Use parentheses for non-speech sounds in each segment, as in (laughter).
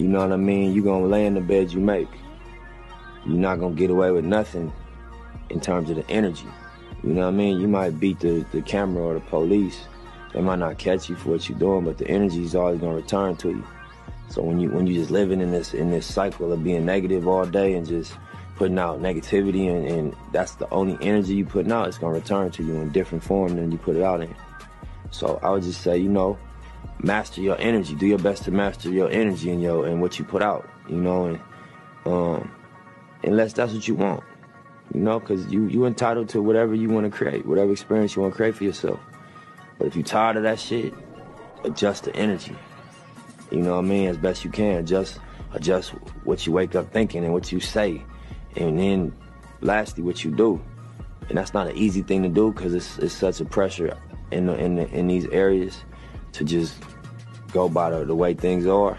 You know what I mean? You're gonna lay in the bed you make. You're not gonna get away with nothing in terms of the energy. You know what I mean? You might beat the, the camera or the police. They might not catch you for what you're doing, but the energy is always gonna return to you. So when you when you just living in this in this cycle of being negative all day and just putting out negativity and, and that's the only energy you putting out, it's gonna return to you in different form than you put it out in. So I would just say, you know, master your energy. Do your best to master your energy and your and what you put out. You know, and um, unless that's what you want, you know, because you you entitled to whatever you want to create, whatever experience you want to create for yourself. But if you're tired of that shit, adjust the energy. You know what I mean? As best you can. Adjust adjust what you wake up thinking and what you say, and then lastly what you do. And that's not an easy thing to do because it's it's such a pressure in the, in the, in these areas to just go by the, the way things are.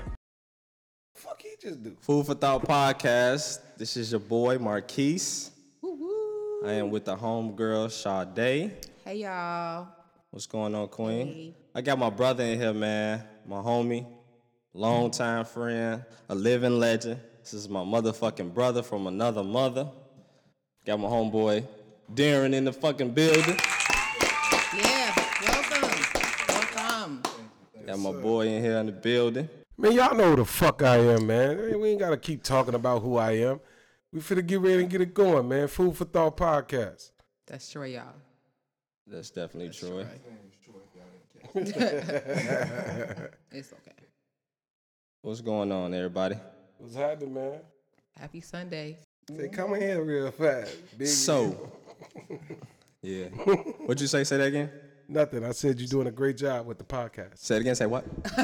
Fuck he just do. Food for Thought podcast. This is your boy Marquise. I am with the homegirl Sade. Hey y'all. What's going on, Queen? Hey. I got my brother in here, man. My homie, longtime friend, a living legend. This is my motherfucking brother from another mother. Got my homeboy Darren in the fucking building. Got my boy in here in the building. Man, y'all know who the fuck I am, man. We ain't gotta keep talking about who I am. We finna get ready and get it going, man. Food for Thought podcast. That's Troy, y'all. That's definitely Troy. (laughs) It's okay. What's going on, everybody? What's happening, man? Happy Sunday. Say, come in here real fast. Big So, yeah. What'd you say? Say that again. Nothing. I said you're doing a great job with the podcast. Say it again. Say what? (laughs)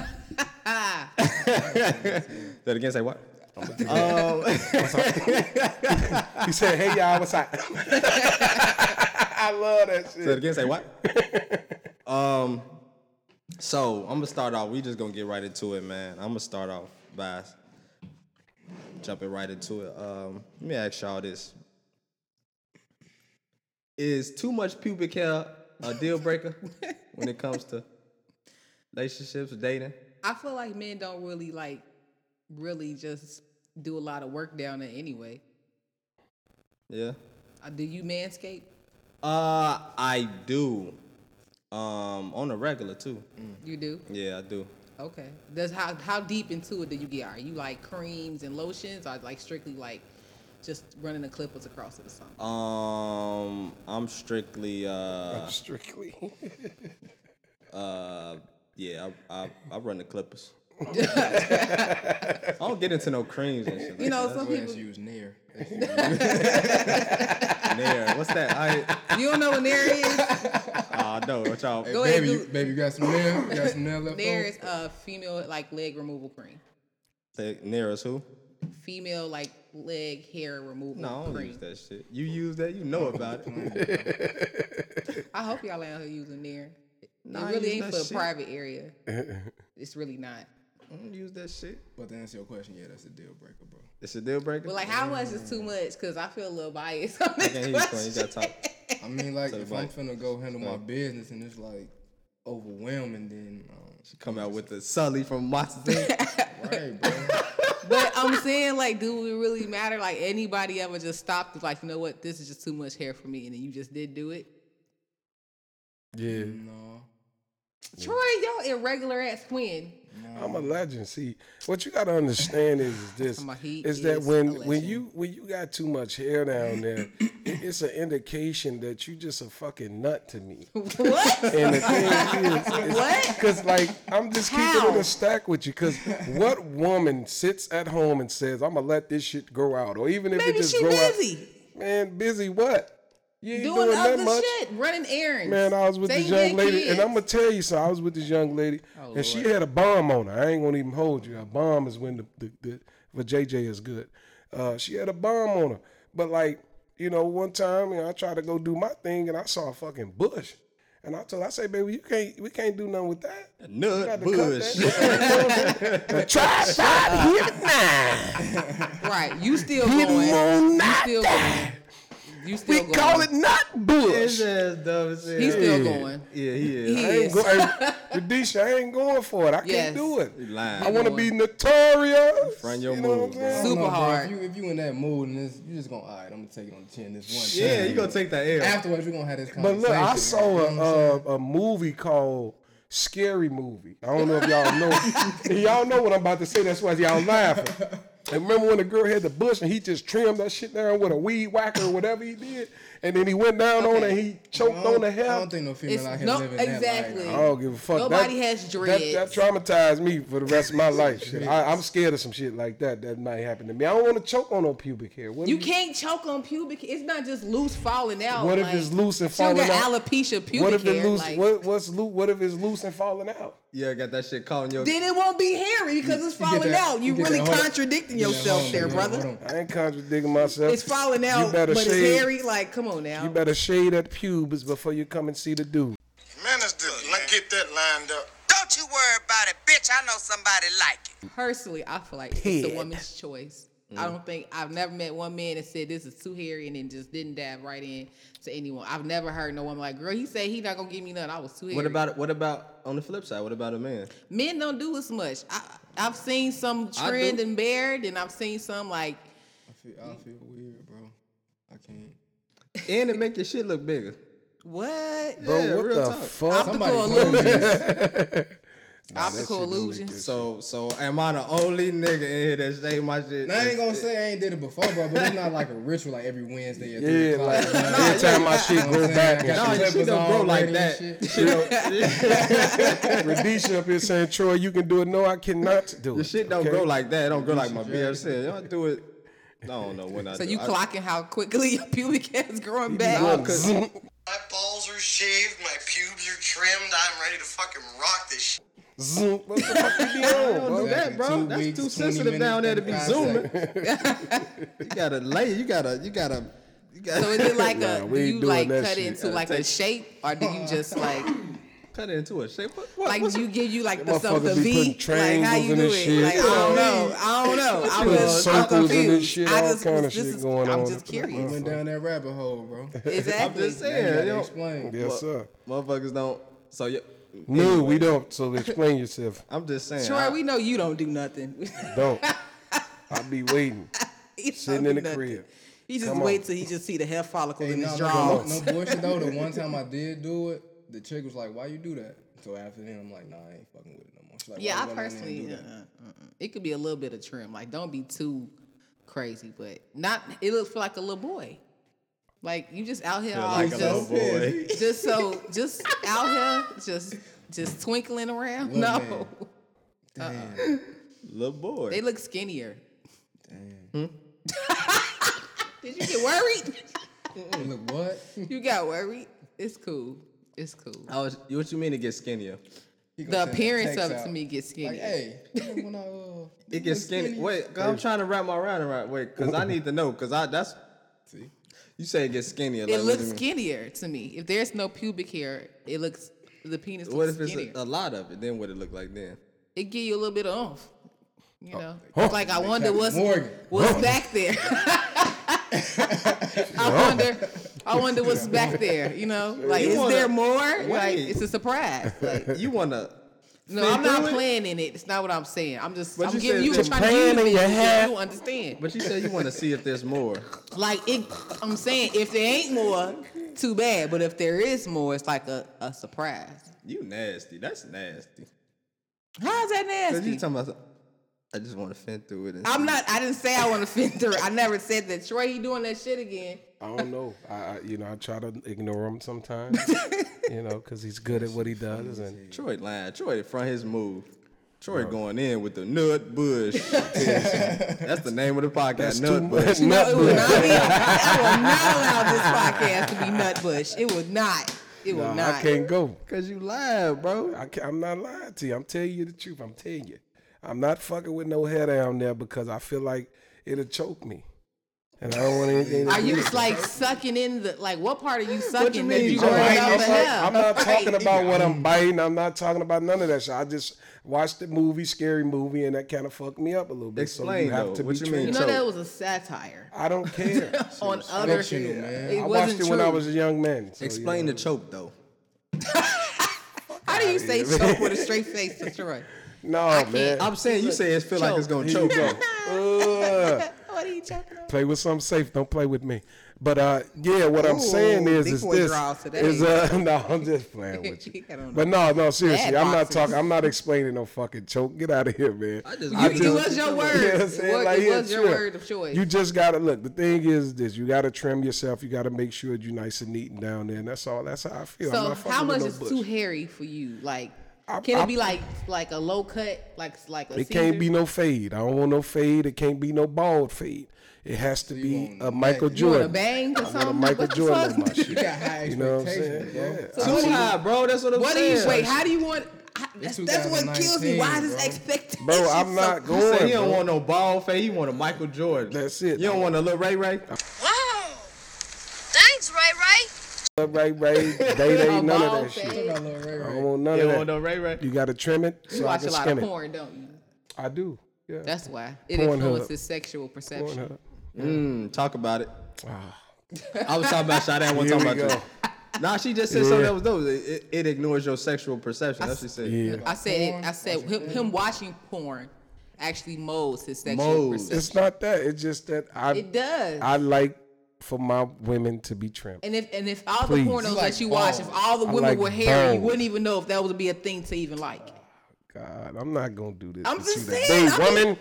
say it again. Say what? Um, He said, "Hey y'all, what's up?" (laughs) I love that shit. Say it again. Say what? um. So I'm gonna start off. We just gonna get right into it, man. I'm gonna start off by jumping right into it. Um. Let me ask y'all this: Is too much pubic hair a deal breaker (laughs) when it comes to relationships, dating? I feel like men don't really like really just do a lot of work down there anyway. Yeah. Uh, do you manscape? Uh, I do. Um, on a regular too. You do? Yeah, I do. Okay. Does how how deep into it do you get? Are you like creams and lotions or like strictly like just running the clippers across it or something? Um, I'm strictly uh Strictly. (laughs) uh yeah, I I, I run the Clippers. (laughs) I don't get into no creams and shit. You know, like some Let's people use Nair. that. (laughs) Nair, what's that? I you don't know what Nair is. uh, no, what y'all? Go ahead, baby, do- you, baby, you got some Nair? You got some Nair left Nair over? is a female like leg removal cream. Nair is who? Female like leg hair removal No, I don't cream. use that shit. You use that, you know about it. (laughs) I hope y'all out here using there. Nah, it really ain't that for a private area. (laughs) it's really not. I don't use that shit. But to answer your question, yeah, that's a deal breaker, bro. It's a deal breaker. But like, how much is too much? Because I feel a little biased on this I can't hear you, question. gotta talk. I mean, like, So if I'm finna go handle my business and it's like overwhelming, then um, Come out with the Sully from Monsters Inc. (laughs) right, bro. But I'm saying, like, do it really matter? Like, anybody ever just stopped? Like, you know what? This is just too much hair for me, and then you just did do it. Yeah, no. Troy, y'all irregular ass twin. I'm a legend. See, what you gotta understand is, is this: is that is when when you when you got too much hair down there, it, it's an indication that you just a fucking nut to me. (laughs) What? And the thing is, (laughs) What? Because like I'm just keeping How? it a stack with you. Because what woman sits at home and says, "I'm gonna let this shit grow out," or even if it just grow busy out, man, busy what? You ain't doing, doing, that other much. shit, running errands. Man, I was with this young your lady, and. I'm gonna tell you something. I was with this young lady, Oh, and she had a bomb on her. I ain't gonna even hold you. A bomb is when the, the, the for JJ is good. Uh, she had a bomb on her, but like you know, one time you know, I tried to go do my thing, and I saw a fucking bush. And I told her, I say, baby, you can't, we can't do nothing with that. You Nut got to cut Bush. that. (laughs) The tripod hit now. right, you still Hit going? him You that. still going? You still We going. call it not bush. ass dumb as hell. He's still Yeah. going. Yeah, he is. He I ain't is. go, hey, (laughs) Radisha, I ain't going for it. I Yes. can't do it. You lying. I want to be going. notorious. Front your you know what I'm moves, saying? I don't Super know, bro. hard. If you, if you in that mood and this, you just gonna, all right, I'm gonna take it on the chin this one Yeah, time. you gonna take that L. Afterwards, we're gonna have this conversation. But look, I saw know what I'm saying? a, a a movie called Scary Movie. I don't know if y'all know. (laughs) y'all know what I'm about to say. That's why y'all laughing. (laughs) And remember when the girl had the bush and he just trimmed that shit down with a weed whacker or whatever he did, and then he went down on it and he choked on the I hair. don't think no female It's- out here no, living that exactly. life. I don't give a fuck. Nobody That- has That, dreads. that that, traumatized me for the rest of my life. Shit. I, I'm scared of some shit like that that might happen to me. I don't want to choke on no pubic hair. What You can't choke on pubic. It's not just loose falling out. What if like, it's loose and falling got out? alopecia pubic What if hair. it's loose? like, what, what's loose? What if it's loose and falling out? Yeah, I got that shit calling in your. then it won't be hairy because it's You falling that- out. You you really that- contradicting Get yourself hold on, there, brother. I ain't contradicting myself. It's falling out, but shave. it's hairy. Like, come on now. You better shade at pubes before you come and see the dude. Minister, let get that lined up. Don't you worry about it, bitch. I know somebody like it. Personally, I feel like it's a woman's choice. I Mm. don't think I've never met one man that said this is too hairy and then just didn't dive right in to anyone. I've never heard no woman like, girl, he said he not gonna give me none. I was too hairy. What about what about on the flip side? What about a man? men don't do as much. I, I've seen some I trend and bared, and I've seen some like I feel, I feel weird, bro. I can't. And it make your shit look bigger. What Bro, Yeah, what the talk. fuck? Somebody (laughs) optical told me illusions. this. optical shit illusions. So so am I the only nigga in here that say my shit? Now, I ain't gonna say I ain't did it before, bro, but it's not like a ritual like every Wednesday at Yeah, 3 o'clock. like you know what I'm every time my shit You know go I'm back saying? I and got No, the your don't grow all like that. shit. (laughs) Shit (laughs) Radisha up here saying, Troy, you can do it. No, I cannot do Your it. shit don't okay? grow like that. It don't grow like my beard said. Y'all do it. I don't know when I So do. you I- clocking how quickly your pubic hair is growing back? No, 'cause- Zoom. My balls are shaved, my pubes are trimmed. I'm ready to fucking rock this shit. Zoom. What the fuck you be (laughs) on, bro? do that, bro. That's weeks, too sensitive down there to be minutes, zooming. (laughs) you gotta lay. You gotta. You gotta. You gotta. So is it (laughs) like Nah, a? we do you like cut shit. it into like a shape, or do you just like cut it into a shape? What, what, like do you give you like the Motherfuckers some the be V? Like how you do it? shit. Like I don't know. I don't know. I'm just I'm circles in this confused. shit, I all just kind of shit is- going I'm on. just We curious. went down that rabbit hole, bro. Exactly. (laughs) I'm just Now you saying. gotta yo, explain. Yes, sir. motherfuckers don't. So yeah. No, we don't. So explain yourself. (laughs) I'm just saying. Troy, I- we know you don't do nothing. (laughs) Don't. I'll be waiting. Sitting in the nothing. crib. He just Come wait on. till he just see the hair follicles Hey, in no, his no, drawers. no, no bullshit though. The one time I did do it, the chick was like, "Why you do that?" So after then, I'm like, "Nah, I ain't fucking with it no more." She's like, Yeah, I you go down there and personally, do uh, that?" uh, it could be a little bit of trim. Like, don't be too crazy, but not. It looks like a little boy. Like you just out here, Feel all like a little just, boy. (laughs) just so, just out here, just, just twinkling around. Little no, man. uh-uh. Little boy. they look skinnier. Damn. (laughs) Did you get worried? (laughs) Look what? you got worried. It's cool. It's cool. I was, what you mean to get skinnier? The appearance text of it out. to me gets skinnier. Like, hey, (laughs) when I, uh, It gets look skinny. Wait, 'cause I'm trying to wrap my mind around. Wait, because I need to know. Because I that's See, you say it gets skinnier. it like, looks do you mean? skinnier to me. If there's no pubic hair, it looks the penis What looks if it's a, a lot of it? Then what it look like then? it give you a little bit of oomph. You Oh. know, it's like I wonder what's Morgan. what's back there. (laughs) I wonder, I wonder what's back there. You know, (laughs) like You is wanna- there more? Like it's a surprise. Like, (laughs) You wanna? no, I'm not it? playing in it. It's not what I'm saying. I'm just But I'm you giving you trying to give in you your so you understand. But you said you want to see if there's more. Like it, I'm saying if there ain't more, too bad. But if there is more, it's like a, a surprise. You nasty. That's nasty. How's that Cause you nasty? talking about. I just want to fend through it. I'm not. I didn't say I want to fit through. it. I never said that. Troy, you doing that shit again? I don't know. I, I you know I try to ignore him sometimes. (laughs) you know, because he's good at what he does, and Troy lying. Troy front his move. Troy going in with the nut bush. (laughs) That's the name of the podcast. that's nut bush. much. No, Nut it will not be. I will not allow this podcast to be Nutbush. It would not. It will Nah, not. I can't go. Cause you lied, bro. I can't, I'm not lying to you. I'm telling you the truth. I'm telling you. I'm not fucking with no hair down there because I feel like it'll choke me. And I don't want anything. To Are you with just that. like sucking in the like? What part are you sucking that mean, you Joy? worried I'm about I'm not, hell? I'm not talking about what I'm biting. I'm not talking about none of that shit. I just watched the movie, scary movie, and that kind of fucked me up a little bit. so Explain, you have though. to What be you mean? You know that was a satire I don't (laughs) care. on other. fictional, man. It I watched it true. when I was a young man. so, Explain you the choke though. How do you say (laughs) choke with a straight face to Troy? No, man. I'm saying you say it feel like it's gonna (laughs) Here you choke. go. What are you choking on? Play with something safe. Don't play with me. But uh, yeah, what I'm saying is, is this is uh, (laughs) no, I'm just playing with you. He got on But no, no, seriously, Bad I'm not talking. I'm not explaining no fucking choke. Get out of here, man. I just- You, I it was your (laughs) word. You know what it was, Like, it yeah, your sure. word of choice. You just gotta look. The thing is this: you gotta trim yourself. You gotta make sure you're nice and neat and down there. And that's all. That's how I feel. I'm so not how much no is bush. too hairy for you? Like, I- can I- it be like like a low cut, like like a It can't be no fade. I don't want no fade. It can't be no bald fade. It has to be a a Michael bang. You want a Jordan. bang or I want a something? Michael What Jordan on my (laughs) shit. You got high You know what I'm expectations, saying? bro. Yeah. So Too do you- high, bro. That's what I'm What do you saying. wait? How do you want? That's, that's what kills me. Why 2019, does bro. expectation? Bro, I'm so- not He going. said he don't bro. want no ball face. He want a Michael Jordan. That's it. You don't want a little Ray Ray. Wow. Thanks, Ray Ray. right, right. Day day, none of bald that shit. fade. Got a little Ray I Ray. don't want none You of don't want that. no Ray Ray. You got to trim it You so I watch can a lot skim of it. porn, don't you? I do. Yeah. That's why it Pornhub. influences sexual perception. Pornhub. Mm, talk about it. I was talking about Sade. I wasn't Here talking we about go. you. (laughs) Nah, she just said something that was dope. It, it, it ignores your sexual perception. That's what she said. Yeah. I said it, I said him, him watching porn actually molds his sexual Molds. perception. It's not that. It's just that I It does. I like for my women to be trimmed. and if and if all Please. the pornos You like that you watch, if all the I women like were hairy, you balls. wouldn't even know if that would be a thing to even like. God, I'm not gonna do this. I'm with just you saying, today, I'm just- woman.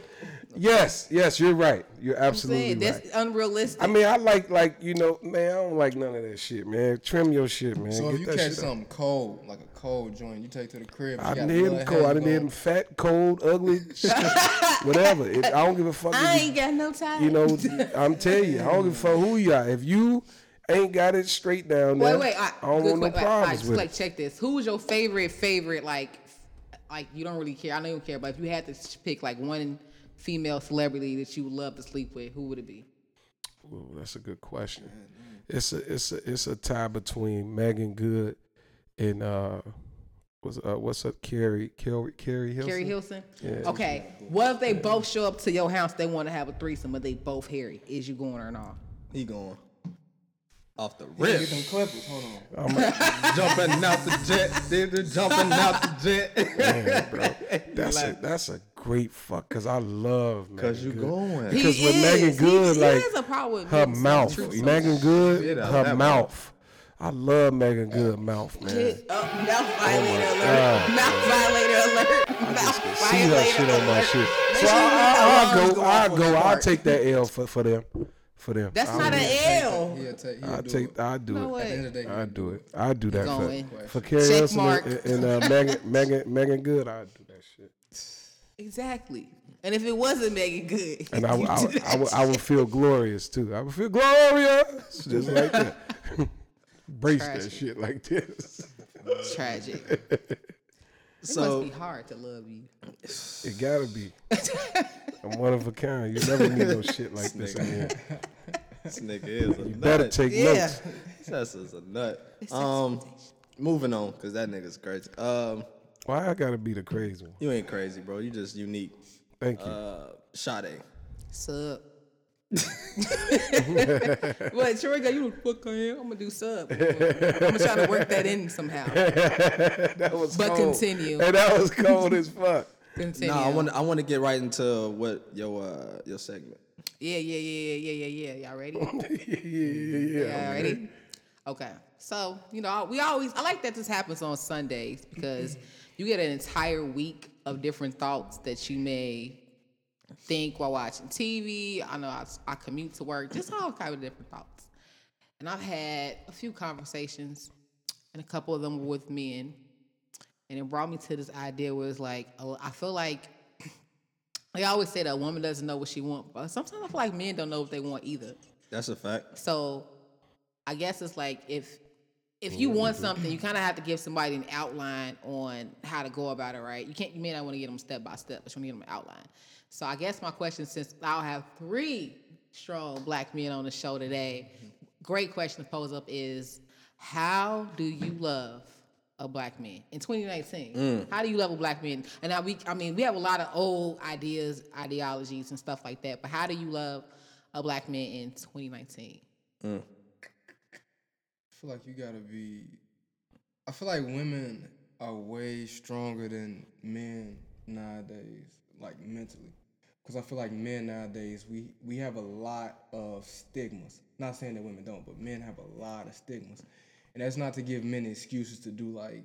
Yes, yes, you're right. You're I'm absolutely saying right. that's unrealistic. I mean, I like like you know, man. I don't like none of that shit, man. Trim your shit, man. So Get if you that catch shit out. something cold, like a cold joint, you take to the crib. I you didn't got hit him cold. I hanging didn't hit him fat, cold, ugly, (laughs) whatever. It, I don't give a fuck. if I you- ain't got no time. You know, (laughs) I'm telling you, I don't give a fuck who you are. If you ain't got it straight down there, Wait, wait. I, I don't good want no que- wait, all right, problems just with like it. check this. Who's your favorite favorite like like you don't really care. I know you don't care, but if you had to pick like one female celebrity that you would love to sleep with, who would it be? Ooh, that's a good question. It's a it's a it's a tie between Meagan Good and uh what's uh what's up Carrie Carrie Keri Hilson. Keri Hilson. Yeah. Okay. What if they both show up to your house? They want to have a threesome, but they both hairy. Is you going or not? He going off the rip. Get them clippers. Hold on. (laughs) jumping out the jet. Then the jumping out the jet. Man, bro. (laughs) That's a that's a great fuck because I love Megan Cause you Good. going. He Because with is. Megan He- Good, he like has a problem with her mouth. Meagan Good, her mouth. I love Meagan Good mouth, man. Hit- oh, mouth violator alert. God. Mouth violator alert. Mouth See her violator shit on my shit. So I, I, I go, I'll go, I'll take that L for, for them. For them. That's I'll not an. L. He'll take. He'll I take. I do No it. At way. day, I do it. I do that for for Carrie Check and, and uh, Megan, Megan, Meagan Good. I do that shit, Exactly. And if it wasn't Meagan Good, and I, (laughs) would- I, would- I, would, I would feel glorious too. I would feel glorious, just like that. (laughs) Brace that shit like this. shit. tragic. It So must be hard to love you. It gotta be. I'm one of a kind. You never need no shit like this again. this nigga is a You nut. better take Yeah. notes. This is a nut. Um, moving on, cause that nigga's crazy. Um, Why I gotta be the crazy one? you ain't crazy, bro. You just unique. Thank you. Uh, Sade. Sub. what, Troy go, you the fuck I am? I'm gonna do sub. I'm gonna try to work that in somehow. (laughs) that was cold. but cold. continue. And that was cold as fuck. Continue. No, I want I want to get right into what your uh your segment. Yeah, yeah, yeah, yeah, yeah, yeah, yeah. Y'all ready? (laughs) yeah, yeah, yeah. Yeah, ready? Okay. So, you know, we always, I like that this happens on Sundays because you get an entire week of different thoughts that you may think while watching TV. I know I, I commute to work, just all kind of different thoughts. And I've had a few conversations, and a couple of them were with men. And it brought me to this idea where it's like, I feel like (clears throat) they always say that a woman doesn't know what she wants, but sometimes I feel like men don't know what they want either. That's a fact. So I guess it's like if if oh, you want something, you kind of have to give somebody an outline on how to go about it, right? You can't. You may not want to get them step by step, but you want to get them an outline. So I guess my question, since I'll have three strong black men on the show today. Great question to pose up is how do you love a black man in 2019? Mm. How do you love a black man? And now we I mean we have a lot of old ideas, ideologies and stuff like that, but how do you love a black man in 2019? I feel like you gotta be. I feel like women are way stronger than men nowadays, like mentally. Because I feel like men nowadays, we we have a lot of stigmas. Not saying that women don't, but men have a lot of stigmas, and that's not to give men excuses to do like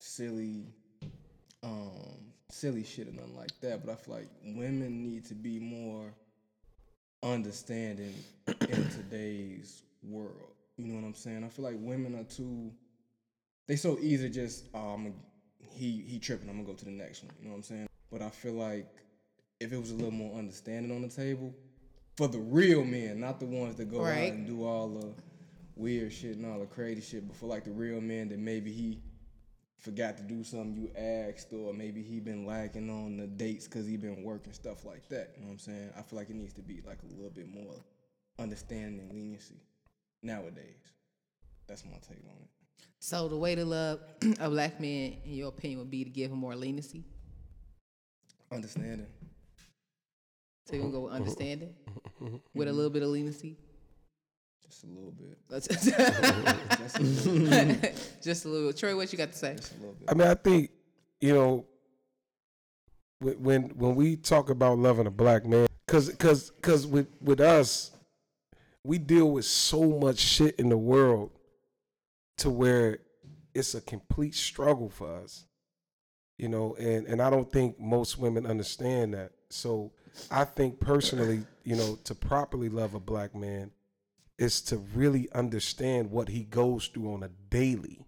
silly, um, silly shit or nothing like that. But I feel like women need to be more understanding in today's world. You know what I'm saying? I feel like women are too. They so easy just oh, I'm a, he he tripping. I'm gonna go to the next one. You know what I'm saying? But I feel like if it was a little more understanding on the table for the real men, not the ones that go Right. out and do all the weird shit and all the crazy shit, but for like the real men that maybe he forgot to do something you asked, or maybe he been lacking on the dates because he been working stuff like that. You know what I'm saying? I feel like it needs to be like a little bit more understanding and leniency nowadays. That's my take on it. So the way to love (clears throat) a black man, in your opinion, would be to give him more leniency. Understanding. So you gonna go with understanding with a little bit of leniency. Just a little bit. That's- (laughs) Just a little, (laughs) Just a little. Troy, what you got to say? just a little bit. I mean, I think you know when when when we talk about loving a black man, because because because with with us, we deal with so much shit in the world to where it's a complete struggle for us, you know, and and I don't think most women understand that. So I think personally, you know, to properly love a black man is to really understand what he goes through on a daily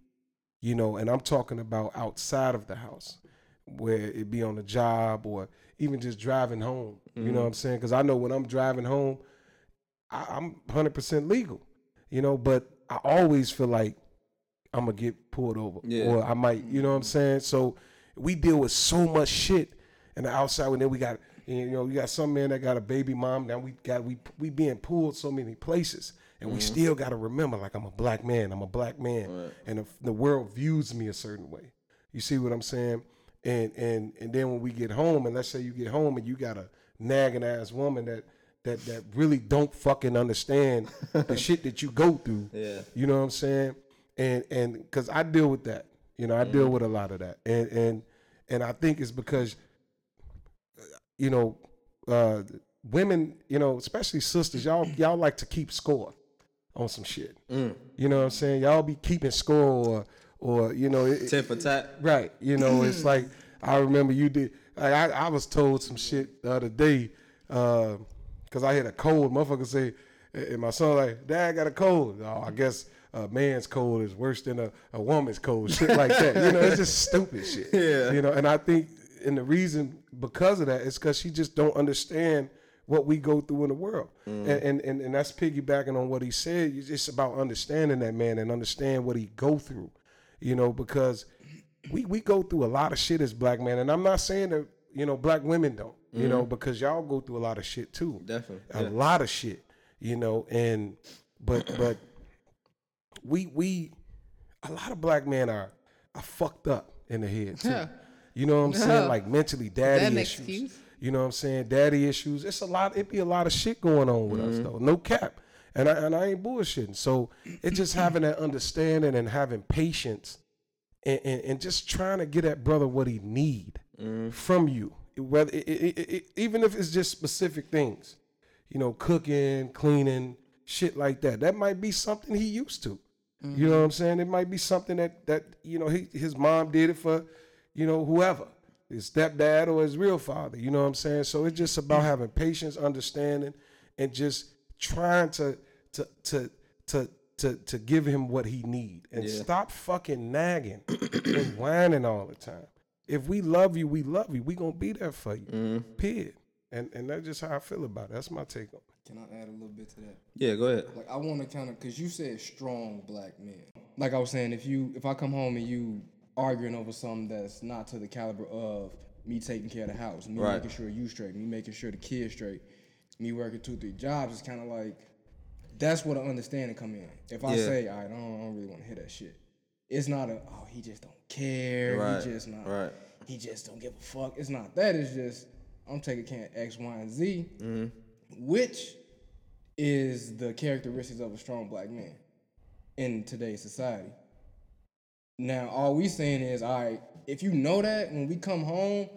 you know, and I'm talking about outside of the house, where it be on the job or even just driving home. You know mm-hmm. what I'm saying? Because I know when I'm driving home, I, I'm 100% legal, you know, but I always feel like I'm gonna get pulled over, Yeah. or I might, you know what I'm saying? So we deal with so much shit in the outside, and then we got, you know, you got some man that got a baby mom. Now we got we we being pulled so many places, and we mm-hmm. still got to remember, like I'm a black man, I'm a black man, and the, the world views me a certain way. You see what I'm saying? And and and then when we get home, and let's say you get home and you got a nagging ass woman that that that really don't fucking understand the shit that you go through. (laughs) Yeah. You know what I'm saying? And and because I deal with that. You know, I deal mm-hmm. with a lot of that. And and and I think it's because you know, uh women, you know, especially sisters, y'all y'all like to keep score on some shit. Mm. You know what I'm saying? Y'all be keeping score or or you know, it, Tit for tat. Right. You know, it's mm. like I remember you did. I, I, I was told some shit the other day uh, because I had a cold. Motherfucker say, and my son like, Dad got a cold. Oh, I mm-hmm. guess a man's cold is worse than a, a woman's cold. Shit like that. You know, it's just stupid shit. (laughs) Yeah. You know, and I think, and the reason because of that is because she just don't understand what we go through in the world. Mm. And, and and and that's piggybacking on what he said. It's just about understanding that man and understand what he go through. You know, because we we go through a lot of shit as black men, and I'm not saying that you know black women don't. You know, mm-hmm. because y'all go through a lot of shit too. Definitely, a yeah. lot of shit. You know, and but (clears throat) but we we a lot of black men are are fucked up in the head too. Yeah. You know what I'm saying? Like mentally, daddy issues. excuse? You know what I'm saying? Daddy issues. It's a lot. It'd be a lot of shit going on with us mm-hmm. though. No cap. And I and I ain't bullshitting. So it's just (clears throat) having that understanding and having patience, and, and, and just trying to get that brother what he need mm-hmm. from you. Whether it, it, it, even if it's just specific things, you know, cooking, cleaning, shit like that. That might be something he used to. You know mm-hmm. what I'm saying? It might be something that that you know he, his mom did it for, you know, whoever his stepdad or his real father. You know what I'm saying? So it's just about mm. having patience, understanding, and just trying to to to to to to give him what he need and Yeah. stop fucking nagging (coughs) and whining all the time. If we love you, we love you. We gonna be there for you. Mm-hmm. Period. And and that's just how I feel about it. That's my take on it. Can I add a little bit to that? Yeah, go ahead. Like I want to kind of, cause you said strong black men. Like I was saying, if you, if I come home and you arguing over something that's not to the caliber of me taking care of the house, me Right. making sure you straight, me making sure the kids straight, me working two, three jobs it's kind of like that's what an understanding come in. If I Yeah. say I don't, I don't really want to hear that shit, it's not a oh he just don't care. Right, He just not. right. He just don't give a fuck. It's not that. It's just I'm taking care of X, Y, and Z, Mm-hmm. which is the characteristics of a strong black man in today's society. Now, all we saying is, all right, if you know that when we come home,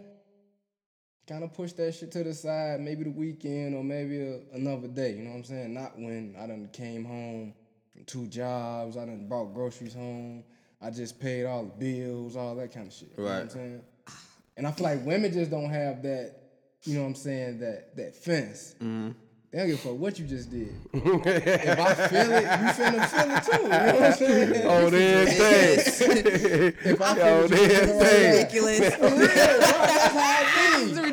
kind of push that shit to the side, maybe the weekend or maybe a, another day. You know what I'm saying? Not when I done came home from two jobs, I done brought groceries home, I just paid all the bills, all that kind of shit. You know what I'm Right. saying? And I feel like women just don't have that, you know what I'm saying, that that fence. They don't give a fuck what you just did. (laughs) if I feel it, you finna feel it too. You know what I'm saying? Oh, there's (laughs) things. If I feel Oh, what you did, there's right now, things. ridiculous. that's how it this be.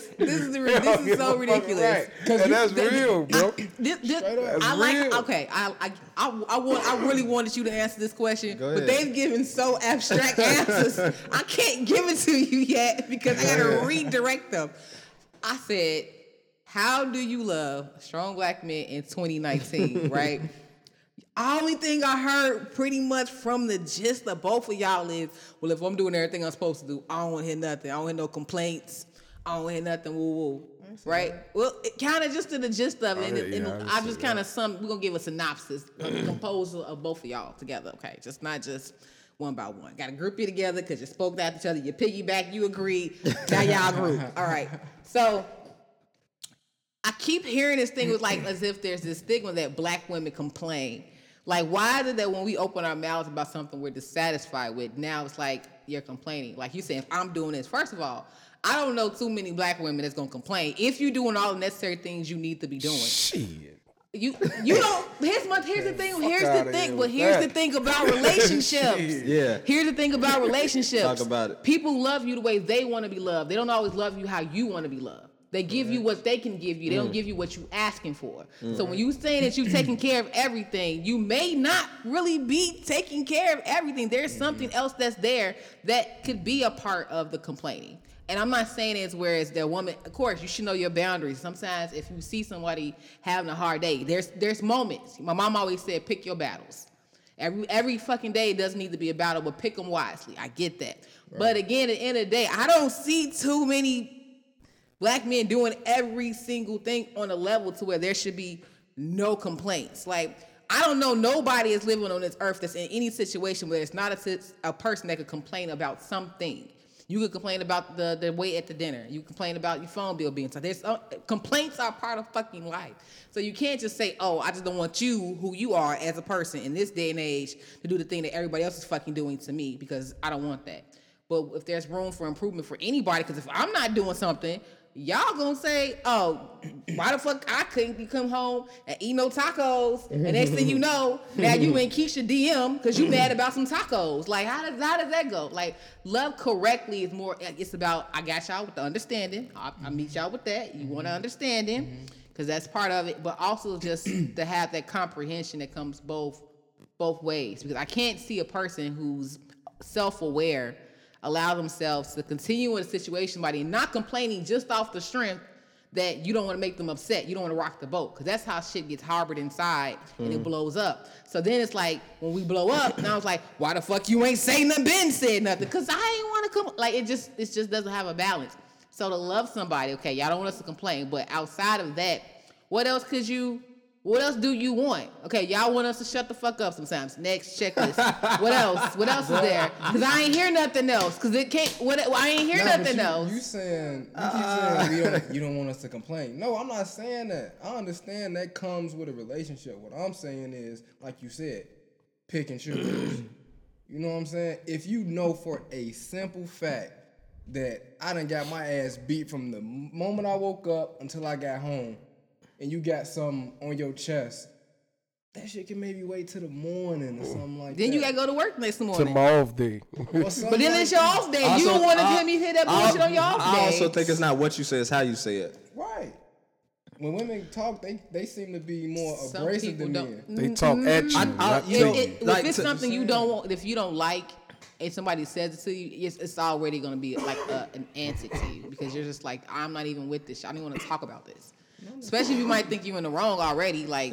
Is ridiculous. (laughs) This is this is so (laughs) ridiculous. Right. Cause And you, that's real, bro. This, this, That's I like. real. Okay, I, I I I want. I really wanted you to answer this question, but they've given so abstract (laughs) answers. I can't give it to you yet because I gotta redirect them. I said, "How do you love strong black men in 2019?" right. Only thing I heard pretty much from the gist of both of y'all is, well, if I'm doing everything I'm supposed to do, I don't want to hear nothing. I don't hear no complaints. I don't hear nothing. Woo woo. Right. Well, it kind of just to the gist of it, oh, and, hear and you. I I just kind of some. We're gonna give a synopsis, a (clears throat) composer of both of y'all together. Okay, just not just one by one. Got to group you together because you spoke at each other. You piggyback. You agreed. Now y'all group. (laughs) All right. So I keep hearing this thing with like as if there's this stigma that black women complain. Like, why is it that when we open our mouths about something we're dissatisfied with, now it's like you're complaining? Like you saying, if I'm doing this, first of all, I don't know too many black women that's gonna complain. If you're doing all the necessary things you need to be doing, Shit. you you don't. Here's my here's the thing. Here's the thing. But with here's the thing about (laughs) relationships. Yeah. Here's the thing about (laughs) relationships. Talk about it. People love you the way they want to be loved. They don't always love you how you want to be loved. They give you what they can give you. They don't mm. give you what you're asking for. So mm-hmm. when you saying that you're taking care of everything, you may not really be taking care of everything. There's mm-hmm. something else that's there that could be a part of the complaining. And I'm not saying it's where it's the woman. Of course, you should know your boundaries. Sometimes, if you see somebody having a hard day, there's there's moments. My mom always said, "Pick your battles." Every every fucking day doesn't need to be a battle, but pick them wisely. I get that. But again, at the end of the day, I don't see too many black men doing every single thing on a level to where there should be no complaints. Like I don't know nobody is living on this earth that's in any situation where it's not a, a person that could complain about something. You could complain about the the wait at the dinner. You complain about your phone bill being so. There's uh, complaints are part of fucking life. So you can't just say, "Oh, I just don't want you, who you are as a person in this day and age, to do the thing that everybody else is fucking doing to me because I don't want that." But if there's room for improvement for anybody, because if I'm not doing something, y'all gonna say, "Oh, why the fuck I couldn't come home and eat no tacos?" And next thing you know, now you in Keisha DM because you mad about some tacos. Like, how does how does that go? Like, love correctly is more. It's about I got y'all with the understanding. I, I meet y'all with that. You want an understanding because that's part of it, but also just to have that comprehension that comes both both ways. Because I can't see a person who's self-aware allow themselves to continue in a situation by they not complaining just off the strength that you don't want to make them upset. You don't want to rock the boat because that's how shit gets harbored inside and it mm. blows up. So then it's like when we blow up, now it's like, why the fuck you ain't say nothing, been said nothing? Because I ain't want to come. Like it just it just doesn't have a balance. So to love somebody, okay, y'all don't want us to complain, but outside of that, what else could you? What else do you want? Okay, y'all want us to shut the fuck up sometimes. Next checklist. (laughs) what else? What else is there? Cause I ain't hear nothing else. Cause it can't. What? I ain't hear Nah, nothing you, else. You saying you keep uh. saying we don't, (laughs) you don't want us to complain. No, I'm not saying that. I understand that comes with a relationship. What I'm saying is, like you said, pick and choose. (clears throat) you know what I'm saying? If you know for a simple fact that I done got my ass beat from the moment I woke up until I got home, and you got something on your chest, that shit can maybe wait till the morning or something like then that. Then you gotta go to work next morning. my off day. (laughs) But then it's your that. off day. Also, you don't want to I- tell me hit that I- bullshit on your off I day. also think it's not what you say, it's how you say it. Right. When women talk, they they seem to be more Some abrasive people than don't. men. They talk at mm-hmm. you, I- not you to know, you. It- Like if it's to- something you mm. don't want, if you don't like, and somebody says it to you, it's, it's already gonna be like a, an antic to you because you're just like, I'm not even with this. shit. I don't even want to talk about this. Especially if you might think you're in the wrong already. Like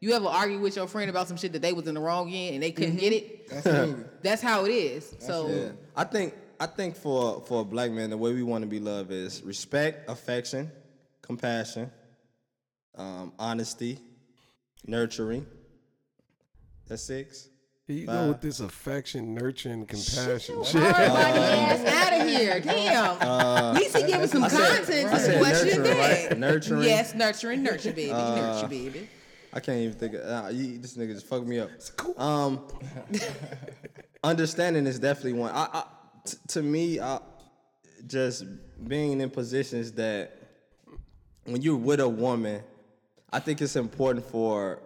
you ever argue with your friend about some shit that they was in the wrong in and they couldn't get it. Absolutely. That's how it is. So Yeah. I think I think for for a black man, the way we want to be loved is respect, affection, compassion, um, honesty, nurturing. That's six. Here you go with this affection, nurturing, compassion. Hard body ass out of here. Damn. At least he giving some content to Uh, the said question. nurturing, right? Nurturing. Yes, nurturing, nurture, baby. Uh, nurture, baby. I can't even think. Of, uh, you, this nigga just fucked me up. Um, (laughs) understanding is definitely one. I, I t- to me, I, just being in positions that when you're with a woman, I think it's important for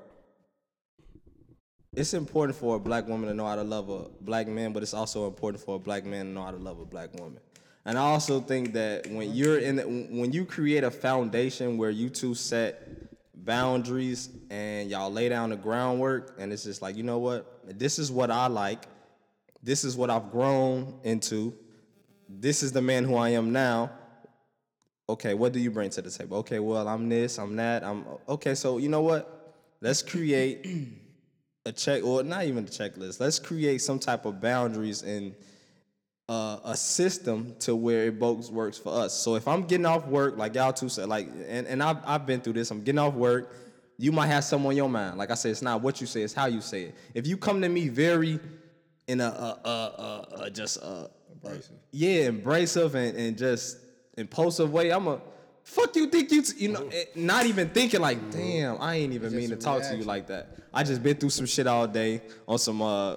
it's important for a black woman to know how to love a black man, but it's also important for a black man to know how to love a black woman. And I also think that when you're in, the, when you create a foundation where you two set boundaries and y'all lay down the groundwork, and it's just like, you know what, this is what I like, this is what I've grown into, this is the man who I am now. Okay, what do you bring to the table? Okay, well, I'm this, I'm that, I'm okay. So you know what? Let's create a check, or not even a checklist. Let's create some type of boundaries and uh, a system to where it both works for us. So if I'm getting off work, like y'all two said, like, and, and I've, I've been through this, I'm getting off work, you might have something on your mind. Like I said, it's not what you say, it's how you say it. If you come to me very in a, a, a, a, a just a, Abrasive. yeah, embracive and, and just impulsive way, I'm a fuck you think you t-, you know eh, not even thinking like damn I ain't even mean to talk to you like that. I just been through some shit all day on some uh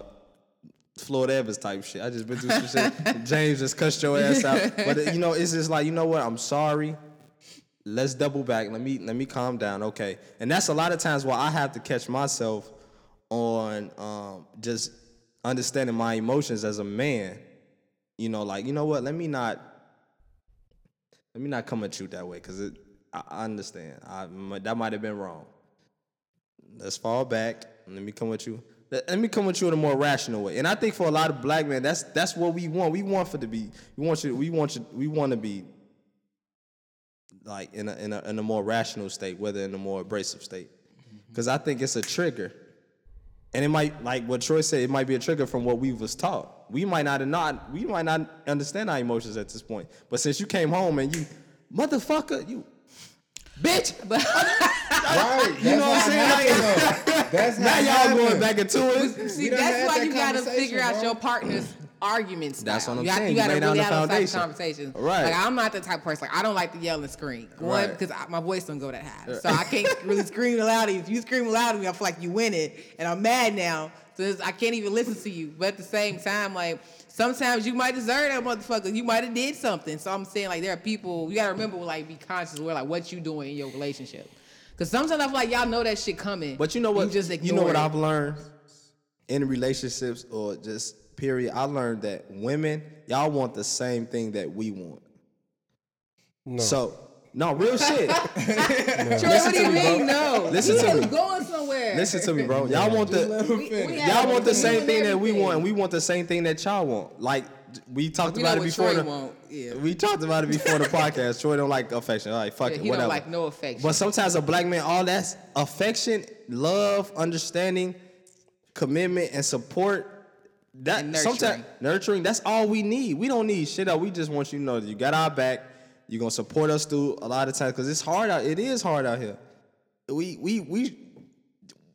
Floyd Evans type shit. I just been through some shit. (laughs) James just cussed your ass out. But uh, you know, it's just like, you know what? I'm sorry. Let's double back. Let me let me calm down. Okay. And that's a lot of times why I have to catch myself on um, just understanding my emotions as a man. You know, like, you know what? Let me not let me not come at you that way because it I, understand. I, that might have been wrong. Let's fall back. Let me come with you. Let, let me come with you in a more rational way. And I think for a lot of black men, that's that's what we want. We want for to be. We want you. We want you. We want to be like in a, in a in a more rational state, whether in a more abrasive state. Because I think it's a trigger, and it might like what Troy said. It might be a trigger from what we was taught. We might not have not. We might not understand our emotions at this point. But since you came home and you, motherfucker, you, bitch. (laughs) Right. You know what I'm saying? Like, That's how (laughs) now y'all happened. going back into it. See, that's why that you gotta conversation, figure out bro. your partner's arguments. That's what I'm you saying. You You gotta lay down really the have those type of conversations. Right. Like I'm not the type of person. Like I don't like to yell and scream. One, Right. because my voice don't go that high, so I can't (laughs) really scream loud. If you scream loud at me, I feel like you win it, and I'm mad now. So I can't even listen to you. But at the same time, like sometimes you might deserve that motherfucker. You might have did something. So I'm saying like there are people you gotta remember like be conscious where like what you doing in your relationship. Cause sometimes I feel like y'all know that shit coming. But you know what? You just you know what it. I've learned in relationships or just period. I learned that women, y'all want the same thing that we want. No. So no real (laughs) shit. Troy, what do you mean no? Listen he to me. going somewhere. Listen to me, bro. Y'all want the We- we y'all want the same and thing that we want, and we want the same thing that y'all want. Like we talked We about know it what before. Troy The, want, yeah. We talked about it before the podcast. Troy don't like affection. All right, fuck Yeah, it, he whatever. don't like no affection. But sometimes a black man, all that's affection, love, understanding, commitment, and support. That sometimes nurturing. That's all we need. We don't need shit else. We just want you to know that you got our back. You're gonna support us through a lot of times because it's hard out. It is hard out here. We we we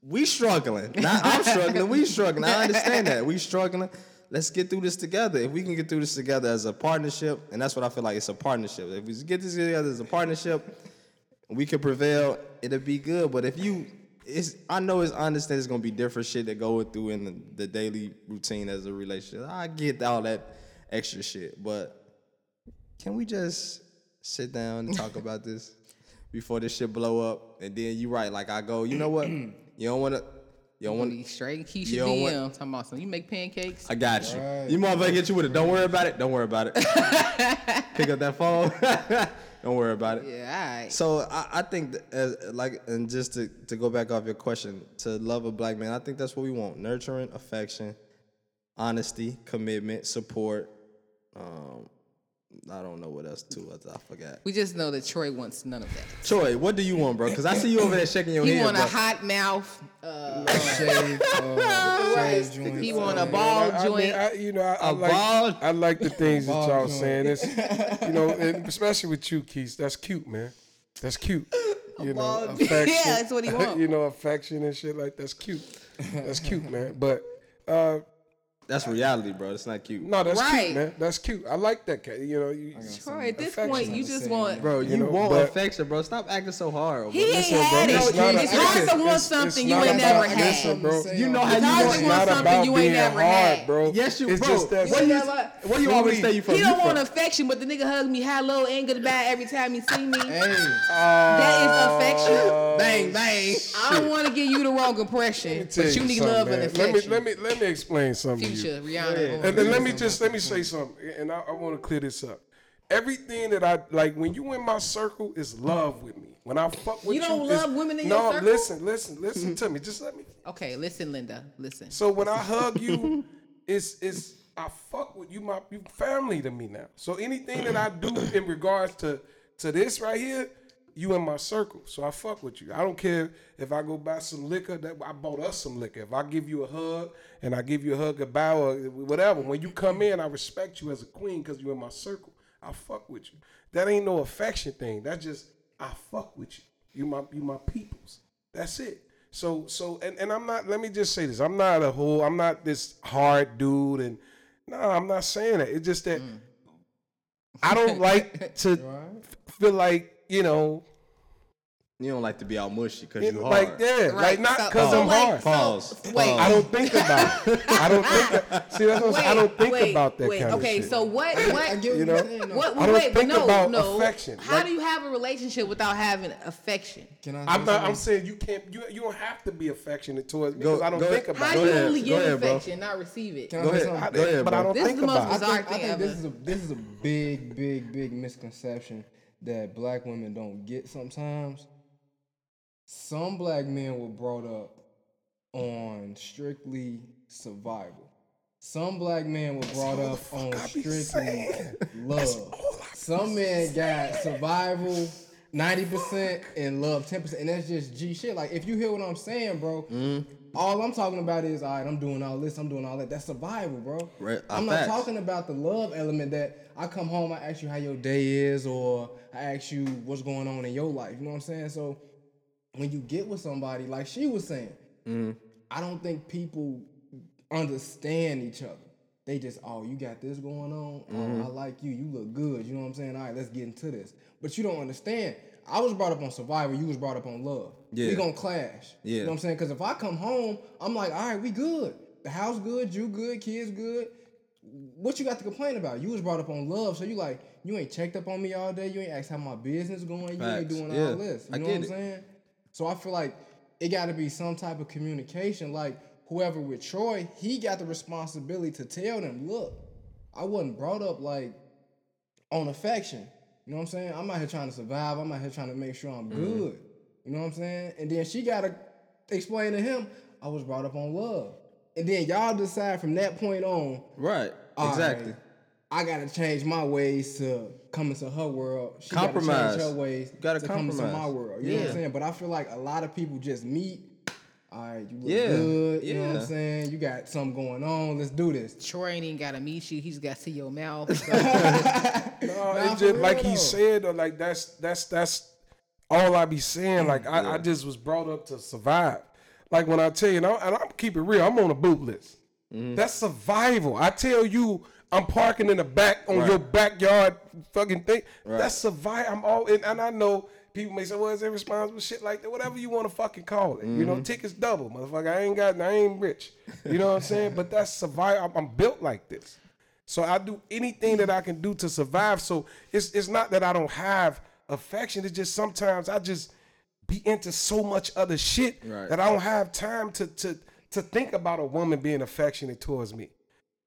we struggling. Not I'm (laughs) struggling. We struggling. I understand that. We struggling. Let's get through this together. If we can get through this together as a partnership, and that's what I feel like it's a partnership. If we get this together as a partnership, we can prevail. It'll be good. But if you, it's I know it's I understand it's gonna be different shit that go through in the, the daily routine as a relationship. I get all that extra shit, but can we just sit down and talk about this (laughs) before this shit blow up? And then you right, like I go, you know what? (clears throat) You don't wanna you don't wanna he straight Keisha You don't want- DM talking about something. You make pancakes. I got you. Right. You motherfucker get you with it. Don't worry about it. Don't worry about it. (laughs) Pick up that phone. (laughs) don't worry about it. yeah, all right. So I, I think that as like and just to, to go back off your question, to love a black man, I think that's what we want. Nurturing, affection, honesty, commitment, support, um, I don't know what else too. I forgot. We just know that Troy wants none of that. Troy, what do you want, bro? Because I see you over there shaking your He head. He want a bro. hot mouth. Uh, Shave, uh, (laughs) shave joints. he want a uh, ball I, joint. mean, I, you know, I, I A like ball- I like the things that y'all joint. saying. It's you know, (laughs) and especially with you, Keith. That's cute, man. That's cute. You know, ball- (laughs) affection. Yeah, that's what he want. you know, affection and shit like that's cute. That's cute, man. But uh, That's reality, bro. It's not cute. no, that's Right. cute, man. That's cute. I like that. cat. You know, you, Troy, at this point, you just want. Bro, you, You know, want but- affection, bro. Stop acting so hard. He bro. ain't Listen, had bro, it. it's not a- It's hard to listen, want it's- something it's you not ain't about- never had. Listen, bro. You know how It's you hard want to want something you ain't never had. bro. Yes, you, It's bro. just that. Where you, You know what? where you always say you from? He You don't want from- affection, but the nigga hug me hello and goodbye every time he see me. Hey, That is affection. Uh, bang, bang. I don't want to give you the wrong impression, Tell but you need something, love man. and affection. Let me let me let me explain something. To you. Future, Rihanna. And then let me just let me say something, and I, I want to clear this up. Everything that I like when you in my circle is love with me. When I fuck with you, You don't is- love women in no, your circle? No, listen, listen, listen to me. Just let me. (laughs) Okay, listen, Linda. Listen. So when I hug you, it's it's I fuck with you. My you family to me now. So anything that I do in regards to to this right here, you in my circle. So I fuck with you. I don't care if I go buy some liquor. That I bought us some liquor. If I give you a hug and I give you a hug goodbye or whatever, when you come in, I respect you as a queen because you in my circle. I fuck with you. That ain't no affection thing. That's just I fuck with you. You my you my peoples. That's it. So so and, and I'm not let me just say this. I'm not a whole I'm not this hard dude and no, I'm not saying that. It's just that mm. I don't like (laughs) to feel like, you know, You don't like to be all mushy because you hard. like yeah, like not because so I'm wait, hard. so- Pause. wait. I don't think about it. I don't think. (laughs) See, that's what I'm saying. I don't think wait, about that wait, kind okay, of shit. so what? What? get You know? you're What? I don't wait, but think no, about no. affection. How Like- do you have a relationship without having affection? Can I? I'm not. I'm saying you can't. You you don't have to be affectionate towards me Go- because I don't go think ahead. about How it. do you only go give ahead, bro. affection, not receive it? Can I Go say ahead. I- Go ahead, but I bro. don't This is think the most about it. I bizarre thing ever. this is a this is a big, big, big misconception that black women don't get sometimes. Some black men were brought up on strictly survival. Some black men were brought up on strictly love. Some men got survival 90% and love 10%. And that's just G shit. Like, if you hear what I'm saying, bro, Mm-hmm. All I'm talking about is, all right, I'm doing all this, I'm doing all that. That's survival, bro. Right, uh, I'm not facts. talking about the love element that I come home, I ask you how your day is, or I ask you what's going on in your life. You know what I'm saying? So when you get with somebody, like she was saying, Mm-hmm. I don't think people understand each other. They just, oh, you got this going on. Mm-hmm. Oh, I like you. You look good. You know what I'm saying? All right, let's get into this. But you don't understand. I was brought up on survival. You was brought up on love. Yeah. We gonna clash. Yeah. You know what I'm saying? Because if I come home, I'm like, all right, we good. The house good. You good. Kids good. What you got to complain about? You was brought up on love, so you like you ain't checked up on me all day. You ain't asked how my business going. You ain't doing Yeah. all this. You I know what I'm it. saying? So I feel like it got to be some type of communication. Like whoever with Troy, he got the responsibility to tell them, look, I wasn't brought up like on affection. You know what I'm saying? I'm out here trying to survive. I'm out here trying to make sure I'm Mm-hmm. good. You know what I'm saying? And then she gotta explain to him, I was brought up on love. And then y'all decide from that point on, Right. Exactly. right, I gotta change my ways to come into her world. She gotta Compromise. change her ways You gotta to come into my world. You know what Yeah. I'm saying? But I feel like a lot of people just meet. All right, you look Yeah, good. You know what. I'm saying? You got something going on. Let's do this. Troy ain't gotta meet you. He just gotta see your mouth. (laughs) No, (laughs) Nah, it's just like real, he said, or like that's that's that's all I be saying. Like I, Mm, I just was brought up to survive. Like when I tell you, and, I, and I'm keep it real. I'm on a boot list. Mm-hmm. That's survival. I tell you, I'm parking in the back on your backyard fucking thing. That's survival. I'm all and, and I know people may say, "Well, is irresponsible shit like that?" Whatever you want to fucking call it. You Mm-hmm. know, tickets double, motherfucker. I ain't got, I ain't rich. You know what I'm saying? But that's survival. I'm, I'm built like this. So I do anything that I can do to survive. So it's it's not that I don't have affection. It's just sometimes I just be into so much other shit Right. that I don't have time to to to think about a woman being affectionate towards me.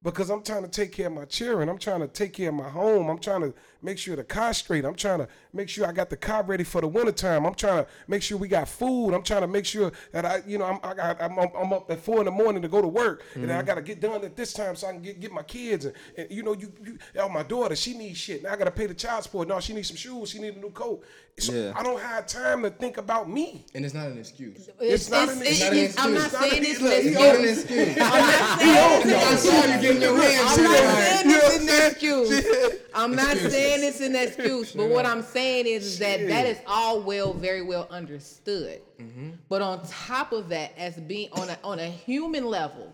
Because I'm trying to take care of my children. I'm trying to take care of my home. I'm trying to make sure the car's straight. I'm trying to make sure I got the car ready for the wintertime. I'm trying to make sure we got food. I'm trying to make sure that I, you know, I'm I got, I'm, I'm up at four in the morning to go to work, and then I mm-hmm. got to get done at this time so I can get, get my kids. And, and you know, you, you, oh, my daughter, she needs shit. Now I got to pay the child support. No, she needs some shoes. She needs a new coat. So Yeah. I don't have time to think about me. And it's not an excuse. It's not an it- excuse. I'm not It's not saying an- it's look, an It's an excuse. excuse. I'm not saying it's an saw you getting your hands I'm not saying it's an excuse. I'm not saying it's an excuse, but what I'm saying is, is that that is all well, very well understood. But on top of that, as being on a on a human level,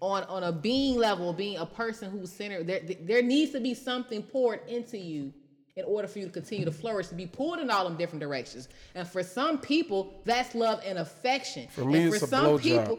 on on a being level, being a person who's centered, there there needs to be something poured into you in order for you to continue to flourish, to be pulled in all them different directions. And for some people, that's love and affection. For me, and it's for a some blowjob. people,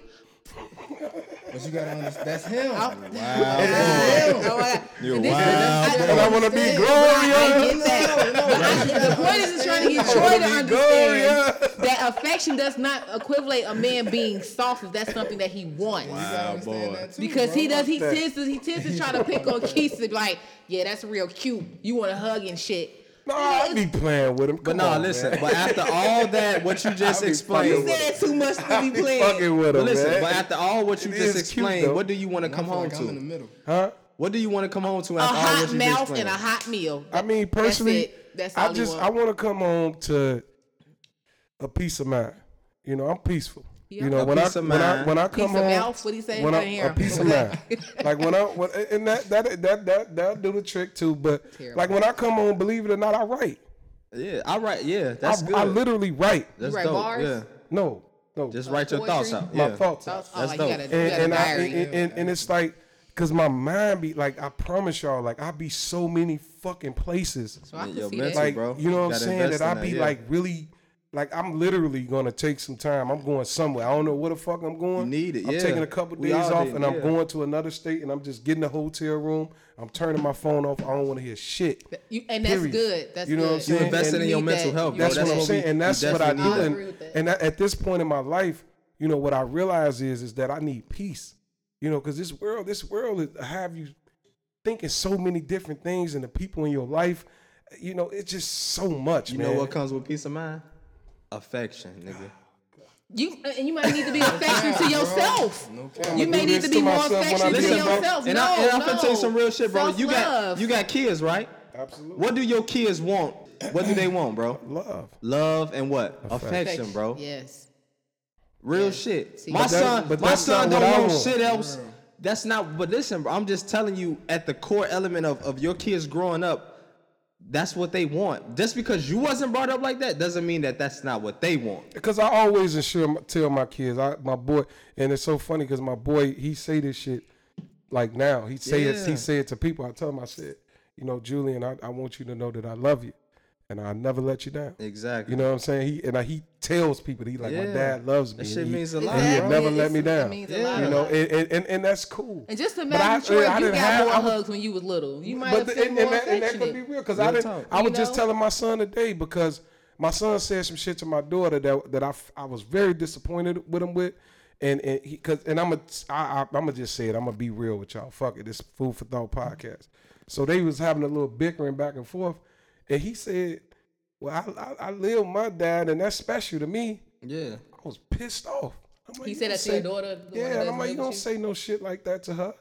But you gotta understand that's him. Oh, I- (laughs) You're this is- wild, I- boy. And I want to be understand, but I- I glorious. get that. But I- the point is, is trying to get Troy wanna understand glorious. that affection does not equate a man being soft if that's something that he wants. You gotta that too, Because bro. he does, he tends to, he tends to try to pick on Keith to be like, yeah, that's real cute. You want to hug and shit. No, I be playing with him. But Come no, on, listen. man. But after all that, what you (laughs) just explained. fucking with Said too much to I be (laughs) be playing. fucking with But him, listen, man. but after all what you It just is cute, explained, what do you want to come home like I'm in the middle. huh? What do you want to come home to A after all what hot you just mouth and a hot meal. I mean, personally, That's it. That's all I just want. I want to come home to a peace of mind. You know, I'm peaceful. Yeah. You know, A when I of when I mind. when I come Piece of home, mouth? What'd he say? When I I, hear a piece of mind. like when I when, and that that that that that'll do the trick too. But Terrible. like when I come home, believe it or not, I write. Yeah, I write. Yeah, that's I, good. I literally write. that's You write dope. bars? Yeah, No, no, just write your thoughts poetry? out. my Yeah. thoughts. That's, oh, dope. got a, and, and, I, diary. and, and, and it's like because my mind be like i promise y'all like i be so many fucking places so I can Yo, see mental, that. like bro. you know what i'm saying that i in be that, yeah. like really like i'm literally gonna take some time i'm going somewhere i don't know where the fuck i'm going You need it, i'm yeah. taking a couple We days off did, and i'm going to another state and i'm just getting a hotel room i'm turning my phone off i don't want to hear shit You, and that's Period. good. That's You know good. what I'm saying? You invested And in your mental that. health, You bro. that's, what I'm saying, we- and that's what I do. need that. And, agree with that. and at at this point in my life, you know what I realize is is that I need peace. You know, because this world, this world is have you thinking so many different things, and the people in your life, you know, it's just so much, You man. know what comes with peace of mind? Affection, nigga. You and you might need to be affectionate to yourself. I'ma You may need this to to be more myself when I affectionate to yourself. And no, I and I'm no. gonna tell you some real shit, bro. You got Self-love. you got kids, right? Absolutely. What do your kids want? What do they want, bro? Love. Love and what? Affection, bro. Yes. Real Yeah. shit. See, my that- son, but my son don't what want want. shit else. That's not. But listen, bro, I'm just telling you, at the core element of of your kids growing up, that's what they want. Just because you wasn't brought up like that doesn't mean that that's not what they want. Because I always ensure tell my kids, I, my boy, and it's so funny because my boy he say this shit like now. He say it. He say it to people. I tell him, I said, you know, Julian, I, I want you to know that I love you, and I never let you down. Exactly. You know what I'm saying? He and I, he tells people he like my dad loves me. That shit he, means a and lot, He'll never It's- let me it down. means a lot. You know, and, and, and, and that's cool. And just But imagine, I- Troy, I if you got have- more I was- hugs when you was little. You might But have the, and, more and, that, and that could be real because I didn't. talk. I was You just know? telling my son today because my son said some shit to my daughter that that I, f- I was very disappointed with him with, and and he cause and I'm a I, I, I'm gonna just say it. I'm gonna be real with y'all. Fuck it. This food for thought podcast. So they was having a little bickering back and forth, and he said, "Well, I I, I live with my dad, and that's special to me." Yeah. I was pissed off. I'm like, He said don't that to your daughter, Yeah, and I'm like, you don't you?" say no shit like that to her.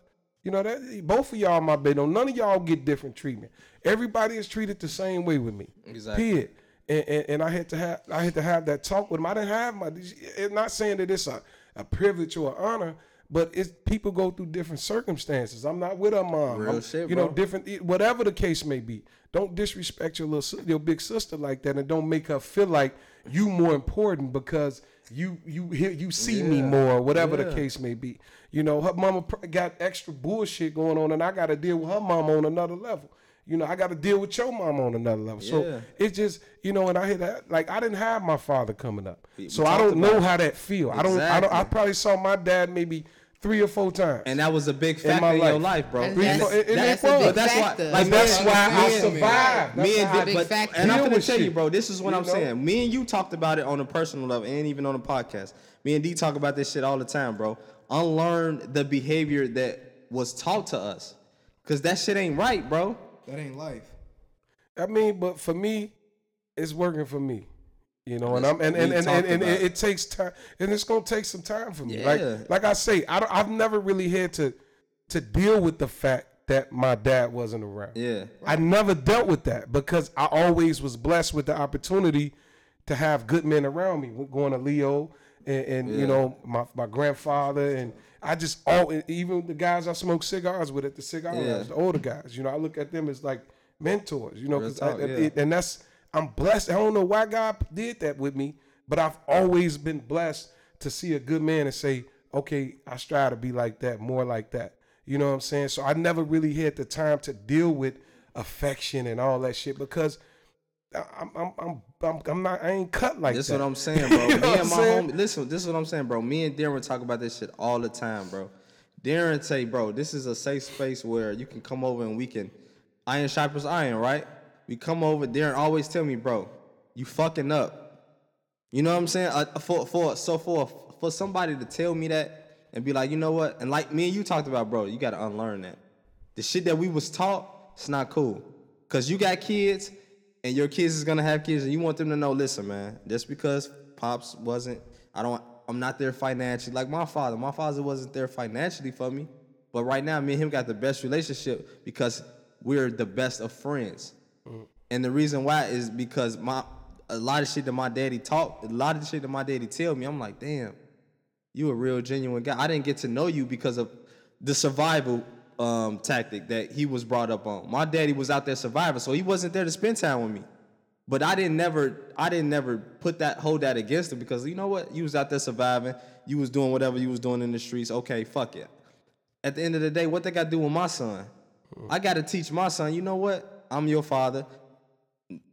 You know that both of y'all my baby. None of y'all get different treatment. Everybody is treated the same way with me. Exactly. Period. And, and, and I had to have I had to have that talk with him. I didn't have my. It's not saying that it's a, a privilege or an honor, but it's people go through different circumstances. I'm not with her mom. Real I'm- shit, you know, bro. different whatever the case may be. Don't disrespect your little your big sister like that, and don't make her feel like you more important because you you hear you see me more, whatever the case may be. You know, her mama got extra bullshit going on, and I got to deal with her mama on another level. You know, I got to deal with your mama on another level. Yeah. So it's just, you know, and I hear that like I didn't have my father coming up, We- we so I don't know how that feel. I don't, I don't. I probably saw my dad maybe three or four times. And that was a big In factor my in, your life. life, bro. And Three, that's- four- and- and that's it a was. big But that's why, like, But that's me- why I survived. Me and how I Dick, big but, factor. and I'm gonna tell you, bro. This is what You I'm know? saying. Me and you talked about it on a personal level, and even on the podcast. Me and D talk about this shit all the time, bro. Unlearn the behavior that was taught to us. Cause that shit ain't right, bro. That ain't life. I mean, but for me, it's working for me. You know, and That's I'm and and and, and, and it, it takes time, and it's gonna take some time for me. Yeah. Like like I say, I don't, I've never really had to to deal with the fact that my dad wasn't around. Yeah. I never dealt with that because I always was blessed with the opportunity to have good men around me. Going to Leo and, and you know my my grandfather and I just all even the guys I smoke cigars with at the cigar Yeah. lounge, the older guys. You know, I look at them as like mentors. You know, 'cause I- talk, I- yeah. it- and that's I'm blessed. I don't know why God did that with me, but I've always been blessed to see a good man and say, okay, I strive to be like that, more like that. You know what I'm saying? So I never really had the time to deal with affection and all that shit because I'm I'm I'm I'm, I'm not I ain't cut like This that. what I'm saying, (laughs) bro. You know Me and my saying? homie, listen, this is what I'm saying, bro. Me and Darren talk about this shit all the time, bro. Darren say, bro, this is a safe space where you can come over and we can iron sharpens iron, right? We come over, Darren always tell me, bro, you fucking up. You know what I'm saying? Uh, for for so for for somebody to tell me that and be like, you know what? And like me and you talked about, bro, you gotta unlearn that. The shit that we was taught, it's not cool. Cause you got kids and your kids is gonna have kids and you want them to know, listen, man, just because Pops wasn't, I don't I'm not there financially. Like my father, my father wasn't there financially for me. But right now, me and him got the best relationship because we're the best of friends. Mm. And the reason why is because my a lot of shit that my daddy taught, a lot of shit that my daddy tell me, I'm like, damn, you a real genuine guy. I didn't get to know you because of the survival um, tactic that he was brought up on. My daddy was out there surviving, so he wasn't there to spend time with me. But I didn't never, I didn't never put that, hold that against him because you know what? You was out there surviving. You was doing whatever you was doing in the streets. Okay, fuck it. At the end of the day, what they got to do with my son? I got to teach my son. You know what? I'm your father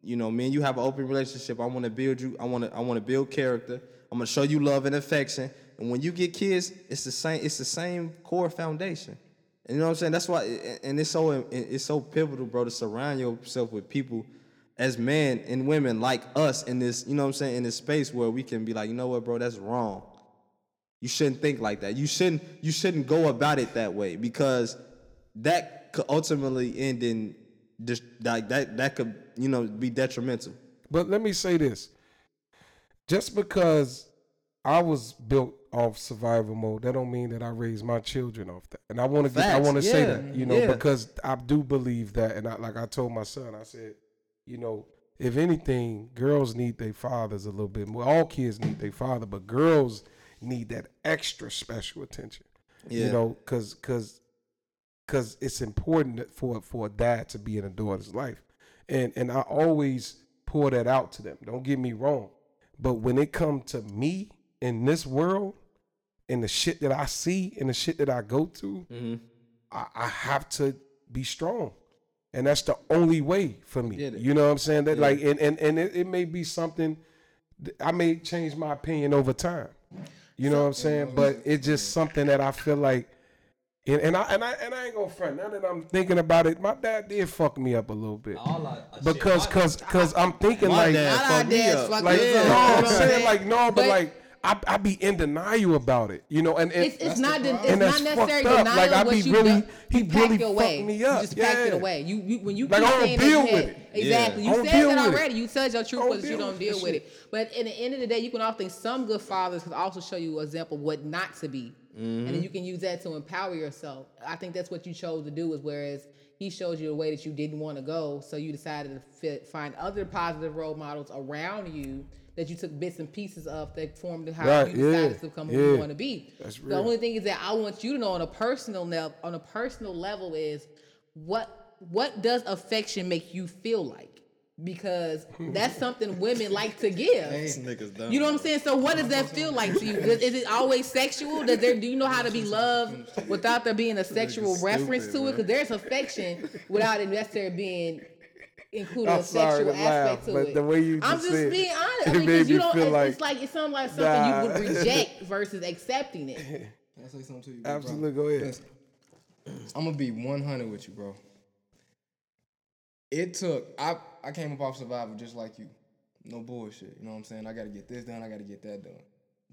you know, me and you have an open relationship. I want to build you. I want to. I want to build character. I'm gonna show you love and affection. And when you get kids, it's the same. It's the same core foundation. You know what I'm saying? That's why. And it's so. It's so pivotal, bro, to surround yourself with people as men and women like us in this. You know what I'm saying? In this space where we can be like, you know what, bro, that's wrong. You shouldn't think like that. You shouldn't. You shouldn't go about it that way because that could ultimately end in just like that. That could you know be detrimental. But let me say this. Just because I was built off survival mode, that don't mean that I raise my children off that. And I want to I want to say that, you know, yeah. because I do believe that and I like I told my son, I said, you know, if anything, girls need their fathers a little bit more. All kids need their father, but girls need that extra special attention. You know, cuz cuz because it's important for for a dad to be in a daughter's life, and and I always pour that out to them. Don't get me wrong, but when it comes to me in this world, and the shit that I see and the shit that I go through, Mm-hmm. I, I have to be strong, and that's the only way for me. Get. You know what I'm saying? That Yeah. like, and and and it, it may be something. th- I may change my opinion over time. You know what I'm saying? But it's just something that I feel like, and, and I and I and I ain't gonna front. Now that I'm thinking about it, my dad did fuck me up a little bit. because cause cause I'm thinking My like dad Not fucked me up. like us no, I'm you know what saying like no, but, But- like I I be in denial about it, you know, and, and It's, it's not the, it's And not that's necessarily denial. Like, I what be you really- do, he you really fucked away. me You up. just pack it away. You, you when you Like, keep I don't deal with it. Exactly. I You said that already. You said your truth I don't was you don't deal with it. But in the end of the day, you can often some good fathers can also show you an example of what not to be, and then mm-hmm. you can use that to empower yourself. I think that's what you chose to do. Is whereas he showed you a way that you didn't want to go, so you decided to fit, find other positive role models around you that you took bits and pieces of that formed how Right, you decided yeah, to become who you want to be. That's The only thing is that I want you to know on a personal level, on a personal level, is what what does affection make you feel like? Because hmm. that's something women like to give. (laughs) You know what I'm saying? So what does that feel like to you? Is it always sexual? Does there do you know how to be loved without there being a sexual reference to it? Because there's affection without it necessarily being including I'm a sorry sexual to laugh, aspect to but it. the way you I'm just just said being honest. it I mean, made 'cause you me don't. feel It's, like- it's like it sounds like something Nah. you would (laughs) reject versus accepting it. (laughs) Can I say something to you? big bro? Absolutely, go ahead. Listen, I'm gonna be 100 with you, bro. It took I I came up off survival just like you. No bullshit. You know what I'm saying? I gotta get this done. I gotta get that done.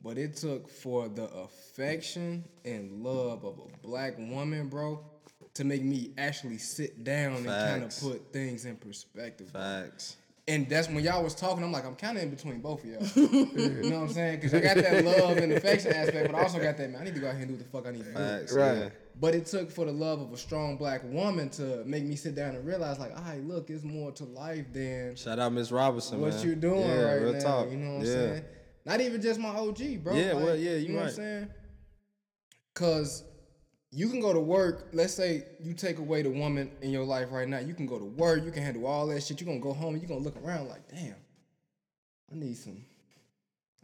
but it took for the affection and love of a black woman, bro, to make me actually sit down and kind of put things in perspective. Facts. And that's when y'all was talking. I'm like, I'm kind of in between both of y'all. (laughs) you know what I'm saying? Because I got that love and affection aspect, but I also got that man. I need to go out here and do what the fuck I need to do. Facts. Right. Yeah. But it took for the love of a strong black woman to make me sit down and realize, like, all right, look, it's more to life than Shout out Miss Robinson, what man. you doing yeah, right real now. Talk. You know what I'm saying? Not even just my OG, bro. Yeah, Like, well, yeah, you you know what I'm saying? Cause you can go to work. Let's say you take away the woman in your life right now. You can go to work. You can handle all that shit. You're gonna go home and you're gonna look around like, damn, I need some.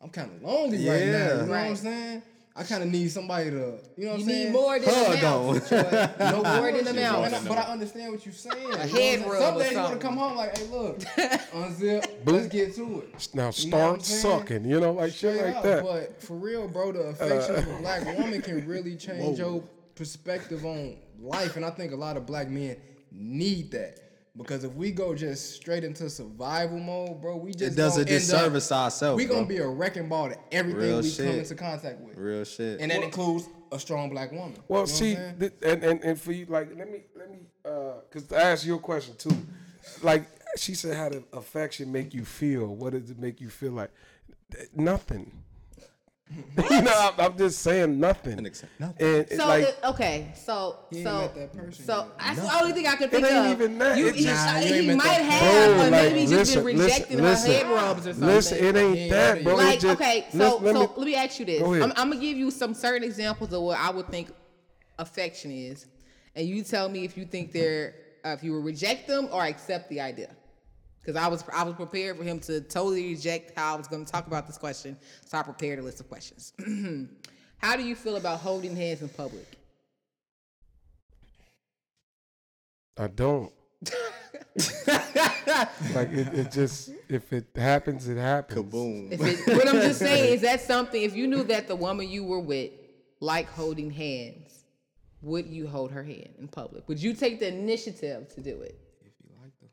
I'm kind of lonely right now. You Yeah. know what I'm saying? I kind of need somebody to, you know what You I'm need saying? more than a Hug mouth. (laughs) no More than a bullshit, mouth. and I- But I understand what you're saying. You know what I'm head saying? rub Some days you want something. to come home like, hey, look, (laughs) unzip, let's get to it. Now You know start what I'm saying? sucking, you know, like shit like up, that. But for real, bro, the uh, affection of a (laughs) black woman can really change your perspective on life. And I think a lot of black men need that. Because if we go just straight into survival mode, bro, we just It does a gonna up- disservice to ourselves. We gonna bro. be a wrecking ball to everything Real we shit. come into contact with. real shit. And that includes a strong black woman. Well, You know see, what I'm saying? th- and, and and for you, like, let me let me, uh, cause to ask you a question too, like she said, how does affection make you feel? What does it make you feel like? Nothing. (laughs) you know, I'm, I'm just saying nothing. Nothing. And it, So like, it- okay, so so that person so yet. that's the only thing I could think ain't of. even that. You, It he, just- Nah, you he ain't might that have, Bro, but like, maybe he's just listen, been listen, rejecting listen. her head rubs or something. listen, it ain't Yeah, that, bro. Like just- okay, so listen, let so me- let me ask you this. Go ahead. I'm, I'm gonna give you some certain examples of what I would think affection is, and you tell me if you think they're uh, if you would reject them or accept the idea. Because I was I was prepared for him to totally reject how I was going to talk about this question, so I prepared a list of questions. (clears throat) how do you feel about holding hands in public? I don't. (laughs) like it, it just if it happens, it happens. Kaboom. It, what I'm just saying is (laughs) that something. If you knew that the woman you were with liked holding hands, would you hold her hand in public? Would you take the initiative to do it? If you like them.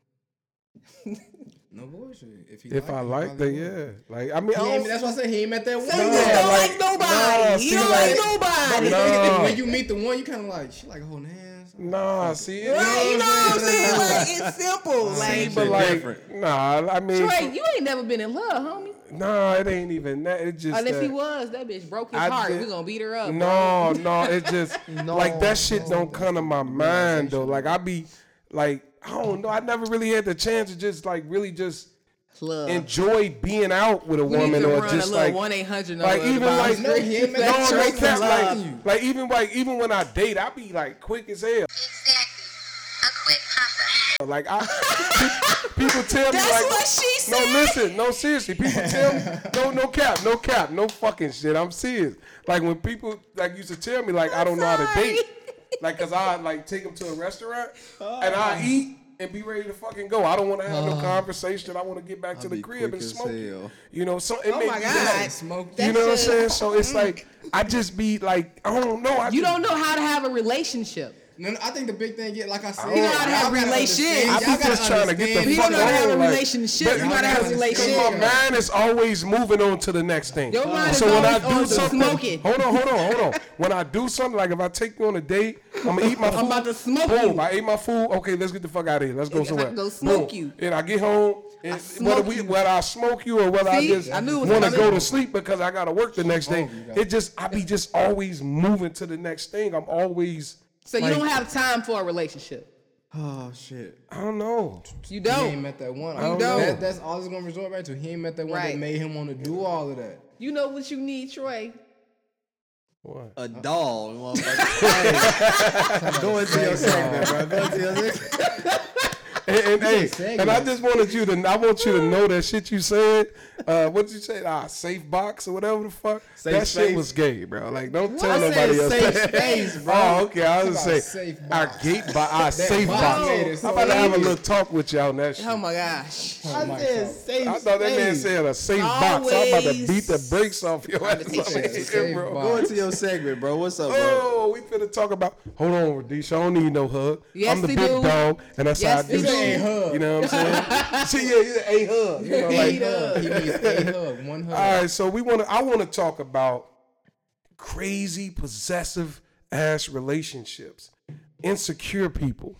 No bullshit. If, he If I like that, yeah. Like I mean, I don't, that's why I said he ain't met that one. you No, don't like- like nobody. no, you see, don't like- like nobody. No. when you meet the one, you kind of like, she like holding hands. nah. See, it- Right, you know what I'm saying? Like it's simple. See, Like but shit like, different. nah. I mean, Trey, you ain't never been in love, homie. nah, it ain't even that. It just Unless that, he was, that bitch broke his I heart. did- we gonna beat her up. bro. No, no, it just (laughs) like that shit don't come to my mind though. Like I be like, I don't know. I never really had the chance to just like really just Love. enjoy being out with a we need woman to or run just a like one eight hundred like even like No, he ain't no, like that, like, like even like even when I date, I be like quick as hell. Exactly. A quick hopper. Like I, people tell me That's like, what she no, listen, no, seriously, people tell me, (laughs) no, no cap, no cap, no fucking shit. I'm serious. Like when people like used to tell me like I don't know how to date, like cause I like take them to a restaurant and I eat and be ready to fucking go. I don't want to have no conversation. I want to get back to the be crib and smoke. it. You know, so it Oh make my me God. like- Smoke. You That know what I'm saying? So it's mm. like I just be like I don't know. I You just, don't know how to have a relationship. No, no, I think the big thing, yeah, like I said, You know how to y'all have gotta relations. understand- I be gotta just trying to get the understand You fuck don't know how to have a relationship. You gotta have a Y'all gotta Cause relationship. my mind is always moving on to the next thing. Your mind so is when I always do on to something, smoking. hold on, hold on, hold on. When I do something, like if I take you on a date, I'm gonna eat my food. (laughs) I'm about to smoke Boom, you. I ate my food. Okay, let's get the fuck out of here. Let's go I somewhere. go smoke Boom. you. And I get home. And smoke whether we, whether I smoke you or whether I See? just I knew it was want to go to sleep because I gotta work the next day. It just I be just always moving to the next thing. I'm always So you like, don't have time for a relationship. Oh shit. I don't know. You He ain't don't. met that one. I don't That- know. that's all he's gonna resort back to. He ain't met that one Right. that made him want to do all of that. You know what you need, Troy. What? A doll, motherfucker. (laughs) Go into your segment, bro. Go into your segment. (laughs) And, and hey, segment. and I just wanted you to, I want you to know that shit you said. Uh, what did you say? Ah, safe box or whatever the fuck. Safe that shit was gay, bro. Like, don't tell I nobody else. safe that. space, (laughs) bro. Oh, okay. I was Talk gonna say safe our gate by our safe box box. made so I'm about to have a little talk with y'all on that shit. Oh my gosh. I said safe I thought that man said a safe box. I'm about to beat the brakes off your ass. take on shots. here, bro. Go into your segment, bro. What's up, bro? Oh, we finna talk about. Hold on, Radisha. I don't need no hug. Yes, I'm the big do. dog, and that's Yes, how I do say a hug. You know what I'm saying? (laughs) See, yeah, yeah, a hug. You know, like, A hug. He needs a hug. One hug. all right, so we want to. I want to talk about crazy possessive ass relationships, insecure people.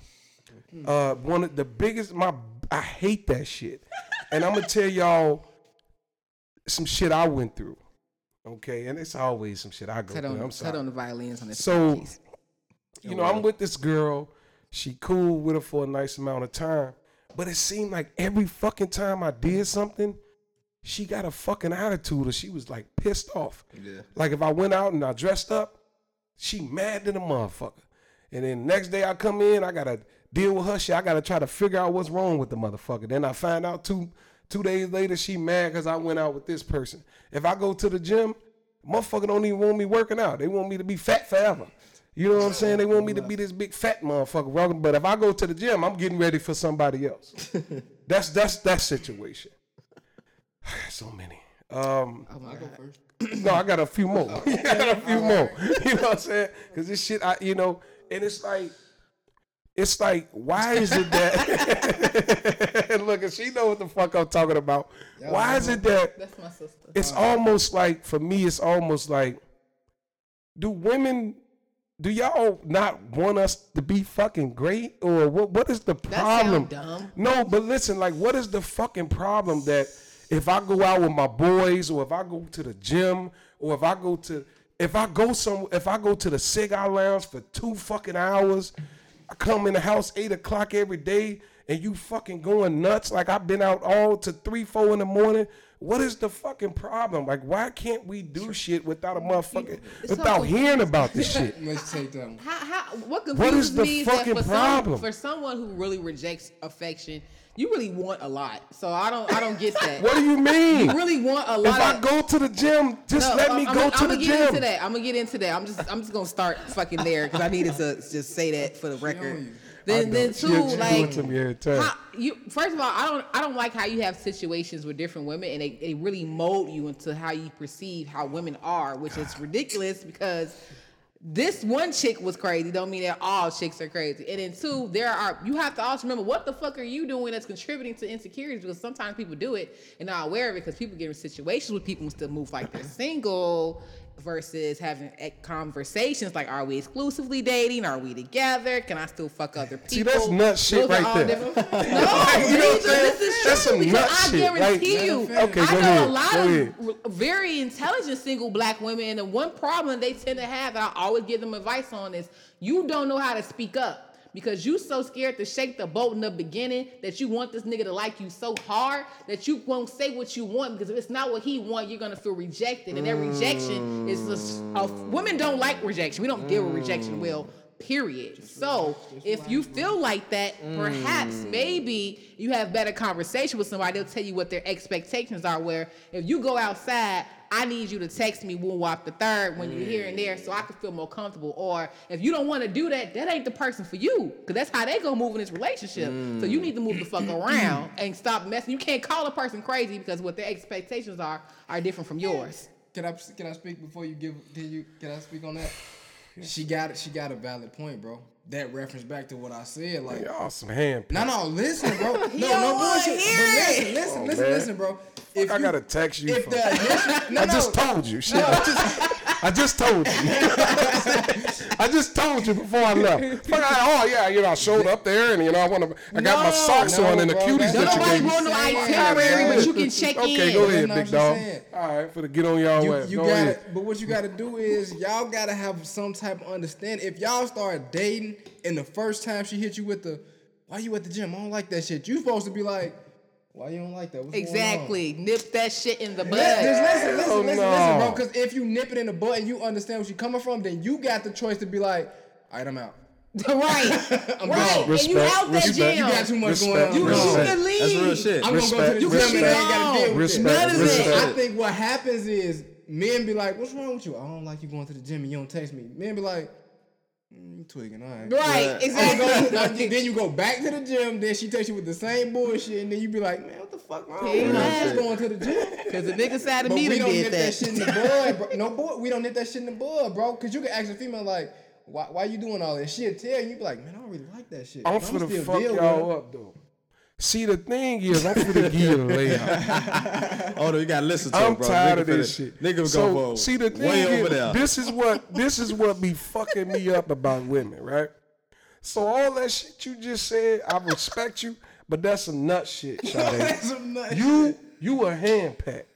Uh, one of the biggest. My I hate that shit, and I'm gonna tell y'all some shit I went through. Okay, and it's always some shit I go Cut through. on, I'm cut on the violins on this. So, you know, I'm with this girl. She cool with her for a nice amount of time. But it seemed like every fucking time I did something, she got a fucking attitude or she was like pissed off. Yeah. Like if I went out and I dressed up, she mad than a motherfucker. And then next day I come in, I gotta deal with her shit. I gotta try to figure out what's wrong with the motherfucker. Then I find out two two days later she mad because I went out with this person. If I go to the gym, motherfucker don't even want me working out. They want me to be fat forever. You know what I'm saying? They want me to be this big fat motherfucker. walking- But if I go to the gym, I'm getting ready for somebody else. (laughs) that's that's that situation. (sighs) so many. Um, oh I go first. no, I got a few more. (laughs) I got a few more. (laughs) You know what I'm saying? Because this shit, I, you know, and it's like, it's like, why is it that? and look, and she know what the fuck I'm talking about. Why is it that That's my sister. it's almost like for me? It's almost like, do women? Do y'all not want us to be fucking great, or what? What is the problem? dumb. No, but listen, like, what is the fucking problem that if I go out with my boys, or if I go to the gym, or if I go to, if I go some, if I go to the cigar lounge for two fucking hours, I come in the house eight o'clock every day, and you fucking going nuts like I've been out all to three, four in the morning. What is the fucking problem? Like, why can't we do shit without a motherfucker, without hearing about this (laughs) shit? Let's take that one. How, how, what What confuses is the me is that fucking for, problem? Some, for someone who really rejects affection, you really want a lot. So I don't, I don't get that. (laughs) What do you mean? You really want a lot. If lot. I of, go to the gym, just No, let I'm- me I'm go gonna- to I'm the gonna get into that. I'm gonna get into that. I'm just I'm just gonna start fucking there because I needed to just say that for the record. You. Then then two she like me how, you first of all I don't I don't like how you have situations with different women and they, they really mold you into how you perceive how women are, which is ridiculous because this one chick was crazy. Don't mean that all chicks are crazy. And then two, there are you have to also remember what the fuck are you doing that's contributing to insecurities because sometimes people do it and not aware of it because people get in situations with people and still move like they're single versus having conversations like are we exclusively dating? Are we together? Can i still fuck other people See, that's nut shit Those right there. different- (laughs) no You know what I'm saying? this is That's some because nut i shit, guarantee like- you. Okay, i know ahead, a lot go of ahead. very intelligent single black women and the one problem they tend to have that i always give them advice on is you don't know how to speak up because you so scared to shake the boat in the beginning that you want this nigga to like you so hard that you won't say what you want. Because if it's not what he want you're gonna feel rejected. And that rejection is just uh, women don't like rejection. We don't deal with rejection well period. So if you feel like that perhaps maybe you have better conversation with somebody. They'll tell you what their expectations are where if you go outside I need you to text me woo wop the third when you're here and there so I can feel more comfortable. Or if you don't want to do that, that ain't the person for you. Cause that's how they gonna move in this relationship. So you need to move the fuck mm. around and stop messing. You can't call a person crazy because what their expectations are are different from yours. Can I can I speak before you give? Can you can I speak on that? She got it. she got a valid point, bro. That reference back to what I said, like. Y'all some hand. No, no, listen, bro. (laughs) No, no bullshit. But listen, listen, Oh, listen, man. listen, bro. If I you- gotta text you. If for- the (laughs) initial, no, I no, just told you. Shit. Just, I just told you. I just told you before I left. Fuck, I, oh yeah, you know, I showed up there and you know I want to. I got my socks no, on and the bro, cuties Don't that you gave me. want no itinerary, but you can (laughs) check Okay, in. go ahead, big dog. Saying. All right, for the get on y'all You, ass. you go gotta, ahead. but what you gotta do is y'all gotta have some type of understanding. If y'all start dating and the first time she hit you with the, why you at the gym? I don't like that shit. You supposed to be like, why you don't like that? What's going on?" Exactly. Nip that shit in the bud. Listen, listen, listen, Oh, listen, no. listen, bro. Because if you nip it in the butt and you understand where she's coming from, then you got the choice to be like, all right, I'm out. (laughs) right. (laughs) I'm right. gone. And you Respect, out that respect. jam. You got too much Respect, going on. You, bro. you can leave. That's real shit. I'm Respect, gonna go to the gym respect. and I ain't gotta deal with it. None of respect. that. I think what happens is men be like, "What's wrong with you? I don't like you going to the gym and you don't text me." Men be like, mm, "You all right." Right. I'ma go- Exactly. (laughs) then you go back to the gym. Then she takes you with the same bullshit, and then you be like, "Man, what the fuck wrong? with you? I'm just going to the gym." (laughs) Because the nigga side of But me we done don't did nip that. that. shit in the bud, bro. No, boy, we don't nip that shit in the bud, bro. Because you can ask a female like, "Why, why you doing all this She'll tell you, you be like, "Man, I don't really like that shit." I'm But finna still fuck with y'all up though. See, the thing is, I'm finna give you the layout. (laughs) Oh, no, you gotta listen to I'm it, bro. tired Nigga of this finna- shit. Nigga so, go for see, the thing way is, over there. this is what this is what be fucking me up about women, right? So all that shit you just said, I respect you, but that's some nut shit, (laughs) Sade. you you a hand pack,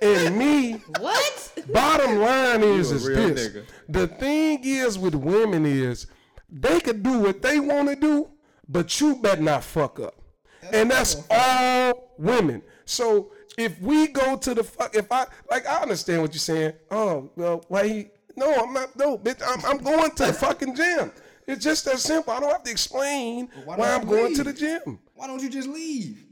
and me. What? Bottom line is is this: nigga. the thing is with women is they could do what they want to do, but you better not fuck up, and that's all women. So if we go to the fuck, if I like, I understand what you're saying. Oh well, why he? No, I'm not. No, bitch, I'm, I'm going to the fucking gym. It's just that simple. I don't have to explain why why, I'm you going to the gym. Why don't you just leave?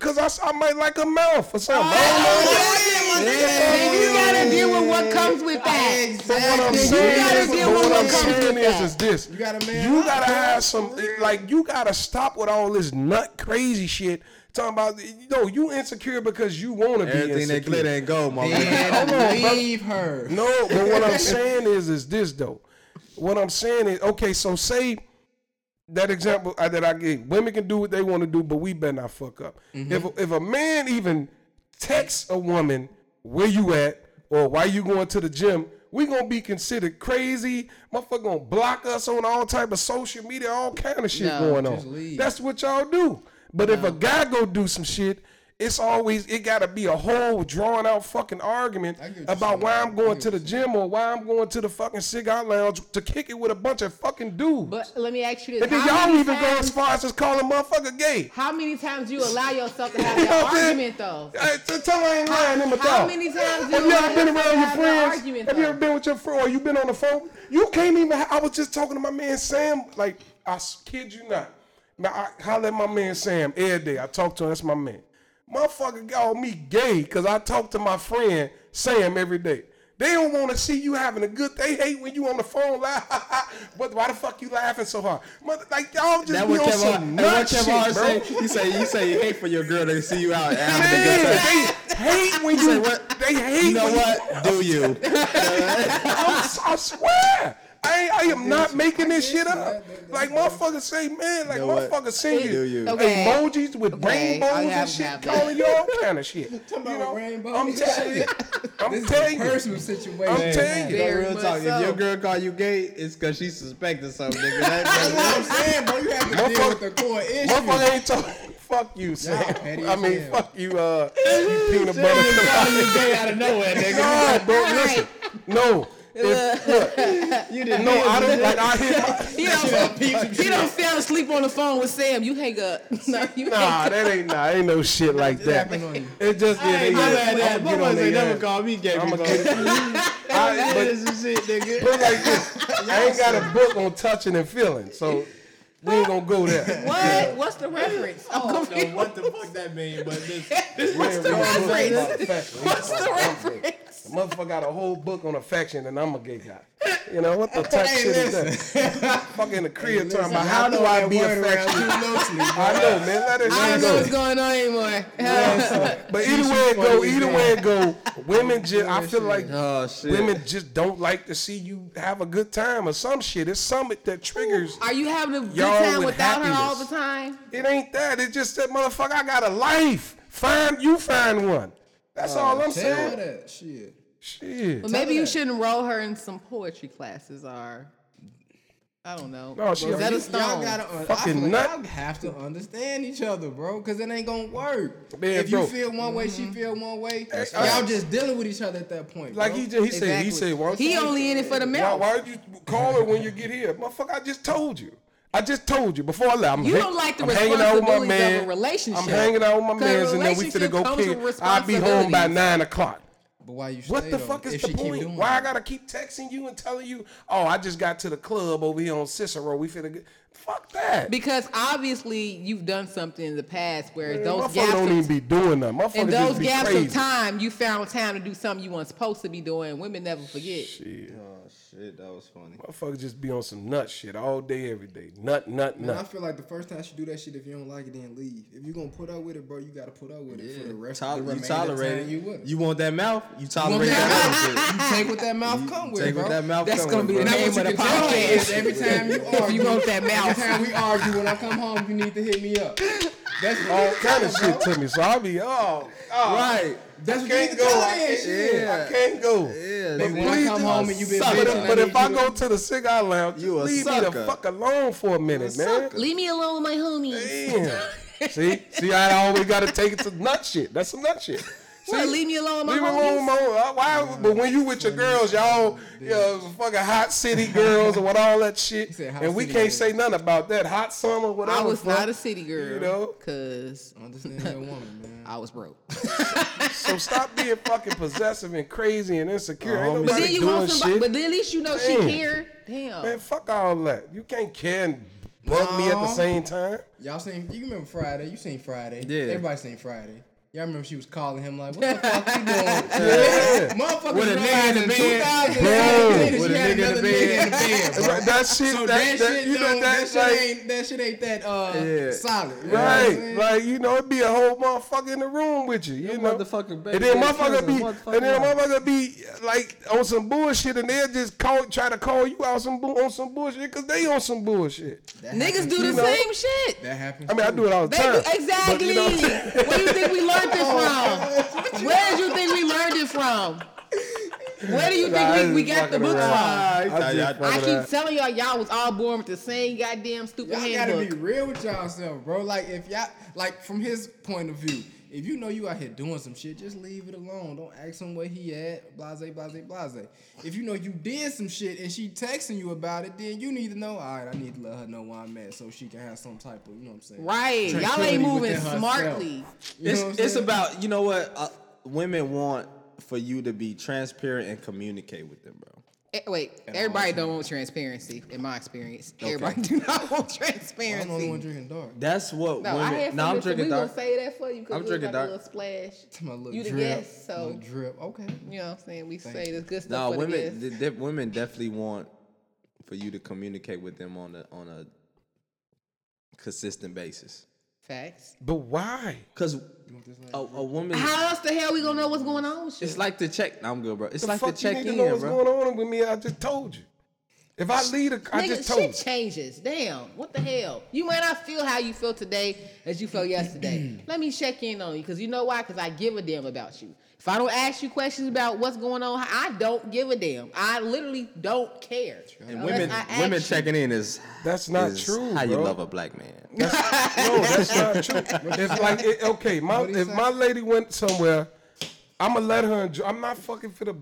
Cause I, I might like a mouth or something. Oh, I don't know. Then you gotta deal with what comes with that. But what I'm You saying gotta is, deal with what what I'm comes saying with is, that. is this. You gotta man You gotta bro. have some, like, you gotta stop with all this nut crazy shit. Talking about, you know, you insecure because you want to be insecure. Everything insecure. that glitter ain't gold, my man. And Hold on, leave her. No, but what I'm (laughs) saying is, is this though. What I'm saying is, okay, so say that example that I gave. Women can do what they want to do, but we better not fuck up. Mm-hmm. If if a man even texts a woman where you at or why you going to the gym, we gonna be considered crazy. Motherfucker gonna block us on all type of social media, all kind of shit No, going on. leave. That's what y'all do. But if a guy go do some shit, it's always it gotta be a whole drawn out fucking argument I get what you're about why I I'm going to the gym or why I'm going to the fucking cigar lounge to kick it with a bunch of fucking dudes. But let me ask you this: and then y'all many even go as far as just calling motherfucker gay. How many times do you allow yourself to (laughs) have You that what I'm saying? argument though? Hey, t- tell her I ain't lying in my How thought. many times Have you you allow ever been yourself around to your have that friends? argument, Have you ever been with your friend or you been on the phone? You can't even. I was just talking to my man Sam. Like I s- kid you not. Man, I holler at my man Sam every day. I talk to him. That's my man. Motherfucker called me gay because I talk to my friend Sam every day. They don't want to see you having a good. They hate when you on the phone (laughs) laugh. but why the fuck you laughing so hard? Mother, like y'all just That be on some nut what shit, bro. say. You say you say you hate for your girl to see you out (laughs) having a Man, they hate when you. say what? They hate. You know what? Do you? (laughs) I'm, I swear. I, I am not making this shit up. Like motherfuckers say, man, like know motherfuckers send you you? Okay. emojis with Okay, rainbows and shit, calling you all (laughs) kind of shit. You about know, rainbows I'm and telling you. (laughs) I'm This is telling a you. personal situation. I'm telling you. No, Very real much talk. If your girl call you gay, it's because she suspected something, nigga. (laughs) That's what I'm saying, bro. You have to deal with the core issue. Motherfucker ain't talking. Fuck you, Sam. I mean, hell. fuck you, uh, you peanut butter. you gay out of nowhere, nigga. No, bro, listen. No. If, look, You didn't no, know. I don't like. I hit my. He don't, he don't fell asleep on the phone with Sam. You hang up. No, you Nah, hang up. that ain't nah, ain't no shit like that. happened on you. It just yeah, they, My yeah, bad, that. I'ma get on ain't never ass. called me gay I'ma before. get I, but is some shit, nigga. put like this. I ain't got a book on touching and feeling, so we ain't gonna go there. What? What's the reference? I'm I don't know confused. what the fuck that mean, but this, What's the reference? What's the reference? The motherfucker got a whole book on affection, and I'm a gay guy. You know what the type shit is that? (laughs) Fucking in the crib talking about how do I be affectionate? I know, man. Let it I don't know what's going on anymore. (laughs) (laughs) But either way it go, either way it go, women just I feel like oh shit. women just don't like to see you have a good time or some shit. It's something that triggers. Are you having a good time with without her all the time? It ain't that. It's just that motherfucker. I got a life. Find you find one. That's oh, all I'm saying. that shit. Shit. Well, maybe you that. should enroll her in some poetry classes or I don't know. No, she a- Rosetta y'all Stone. Y'all gotta uh, un- Fucking I feel like nut. Y'all have to understand each other, bro, because it ain't gonna work. Man, if you feel one way, she mm-hmm. feel one way. That's y'all right. just dealing with each other at that point. Like bro. he just he said he said well, He only in it for the why, why did you call her when you get here, motherfucker? I just told you. I just told you before I left. I'm You hang- don't like the I'm hanging out with my responsibilities of man. a relationship. I'm hanging out with my a mans, and then we finna go comes pick. I'll be home by nine o'clock. But why you? What the though, fuck is the point? Why I gotta keep texting you and telling you, oh, I just got to the club over here on Cicero. We finna get. Fuck that. Because obviously you've done something in the past where Man, those motherfucker gaps don't of, even be doing that. Motherfucker in just those gaps crazy. of time you found time to do something you weren't supposed to be doing. Women never forget. Shit. Shit, that was funny. Motherfucker just be on some nut shit all day, every day. Nut, nut, Man, I feel like the first time she do that shit, if you don't like it, then leave. If you gonna put up with it, bro, you gotta put up with it for the rest Tol- of the you tolerate of it. you with. her. You want that mouth? You You tolerate that that mouth? You take what that mouth come with, Take bro. what that mouth That's gonna with, be the name of the can tell me is podcast. every time you (laughs) argue, you want that mouth. every time we argue, when I come home, you need to hit me up. That's all kind of shit to me. So I'll be oh, oh Right. That's I what you can't need go. tell I that can't, shit. I can't go. Yeah, But when I please come do- home and you been But, bitching, if, I but if I go to- to the cigar lounge, You a leave me the fuck alone for a minute, man. Leave me alone with my homies. Damn. see, see, I always got to take it to nut shit. That's some nut shit. What, leave me alone with my Leave me alone, with my Why? But when you with your girls, y'all, you know, fucking hot city girls and what all that shit, and we can't girls. say nothing about that. Hot summer, whatever. I was fuck. not a city girl, You know? cause i Understand that woman, man. I was broke. (laughs) So stop being fucking possessive and crazy and insecure. Ain't. But nobody then you doing want somebody, shit. but then at least you know she Damn. care. Damn. Man, fuck all that. You can't care and bug me at the same time. Y'all seen? You remember Friday? You seen Friday? Yeah. Everybody seen Friday. Y'all remember she was calling him like, "What the fuck you doing?" (laughs) Yeah. Motherfuckers With a nigga in the bed. in 2017 With a nigga in the bed. in the bed, bro. That shit, So that, that, that, shit you know, don't, that shit like, ain't that shit ain't that uh Yeah. solid. You know what I'm Right, like you know, it'd be a whole motherfucker in the room with you, you Your know. motherfucking baby and then motherfucker be, motherfucking and then motherfucker be like on some bullshit, and they'll just call, try to call you out some on some bullshit because they on some bullshit. That Niggas happens do the same shit. That happens. I mean, I do it all the time. exactly. (laughs) what I'm saying? Where do you think we learned this from? Where do you think we learned it from? Where do you Nah, think we, we got the fucking book from? I just I keep telling y'all, y'all was all born with the same goddamn stupid Y'all gotta be real with yourself, bro. Like if y'all like from his point of view, if you know you out here doing some shit, just leave it alone. Don't ask him where he at. Blase, blase, blase. If you know you did some shit and she texting you about it, then you need to know. All right, I need to let her know where I'm at so she can have some type of, you know what I'm saying? Right. Y'all ain't moving smartly. You know It's it's about you know what uh, women want for you to be transparent and communicate with them, bro. Eh, Wait, everybody don't want transparency. In my experience, everybody (laughs) do not want transparency. I'm the only one drinking dark. That's what No, I women. had No. I'm so drinking we dark. gonna say that for you because I'm we drinking like dark. a little splash. (laughs) To my little You the guest, so drip. Okay. you know what I'm saying. We say this good stuff No, for women. the The, guests. the- women definitely want for you to communicate with them on a on a consistent basis. Facts. But why? Cause a, a woman. How else the hell we gonna know what's going on? with you? It's like to check. I'm good, bro. It's The like to fuck check you need in, to know what's bro. going on with me. I just told you. If I lead a, I Nigga, just told you. shit changes. Damn, what the hell? You might not feel how you feel today as you felt yesterday. (clears throat) Let me check in on you because you know why? Because I give a damn about you. If I don't ask you questions about what's going on, I don't give a damn. I literally don't care. And women, women checking in is That's not is true, How you love a black man? no, that's not true. It's like, it, okay, my if say? my lady went somewhere, I'ma let her enjoy. I'm not fucking for the.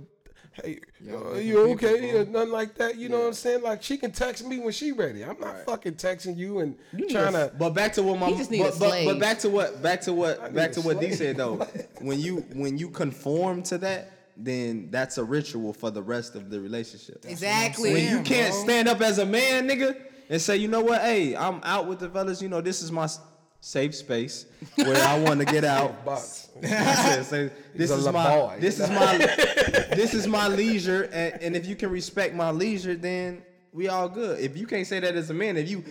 Hey, Y'all uh, you okay? bro. or nothing like that. You know what I'm saying? Like she can text me when she ready. I'm not fucking texting you and trying to. But back to what my He just need a but, but, but back to what back to what need back to what D said though. (laughs) when you when you conform to that, then that's a ritual for the rest of the relationship. Exactly. When you can't stand up as a man, nigga, and say, you know what, hey, I'm out with the fellas. You know, this is my s- safe space where I want to get out. Box. (laughs) Said, say, this is my boy. this is my this is my leisure, and, and if you can respect my leisure, then we all good. If you can't say that as a man, if you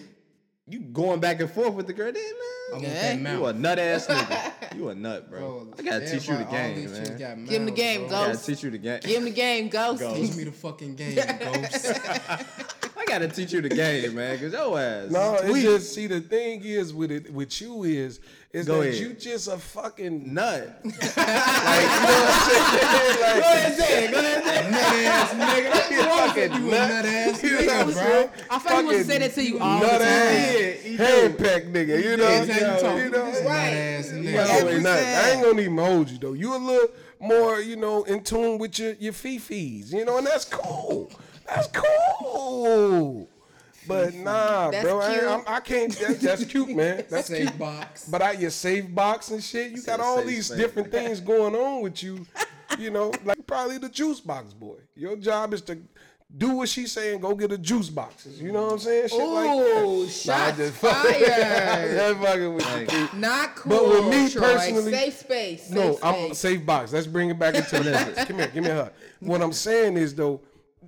you going back and forth with the girl, then I man, want Yeah. you a nut ass nigga. You a nut, bro. Bro, I gotta teach you the everybody- game, man. got Give him the game, bro. I gotta teach you the game. Give him the game, (laughs) Ghost. Teach me the fucking game, ghost. (laughs) I gotta teach you the game, man, cause your ass. No, it's just see the thing is with it with you is is Go that ahead. you just a fucking nut. (laughs) like, Go ahead, say it. Go ahead, say it. nut ass nigga. That's wrong with you, a nut ass You know what I'm nigga, bro. I feel like he wants to say that to you all the nut time. ass hand pack nigga. You know, That's how you talk. you know, Nut ass nigga. always nut. I ain't gonna even hold you though. You a little more, you know, in tune with your your fifis, you know, and that's cool. That's cool. But nah, That's bro, I, cute. I'm, I can't. That, that's cute, man. (laughs) That's Safe cute. box. But out your safe box and shit, you got all safe these space. different things going on with you. You know, like probably the juice box boy. Your job is to do what she's saying. Go get the juice boxes. You know what I'm saying? Shit like that. Ooh, Nah, I shots just fucking- fired. just (laughs) fucking with you. Not cool. But with me Troy. personally- safe space. Safe No, space. I'm safe box. Let's bring it back into this. (laughs) Come here, give me a hug. What I'm saying is though,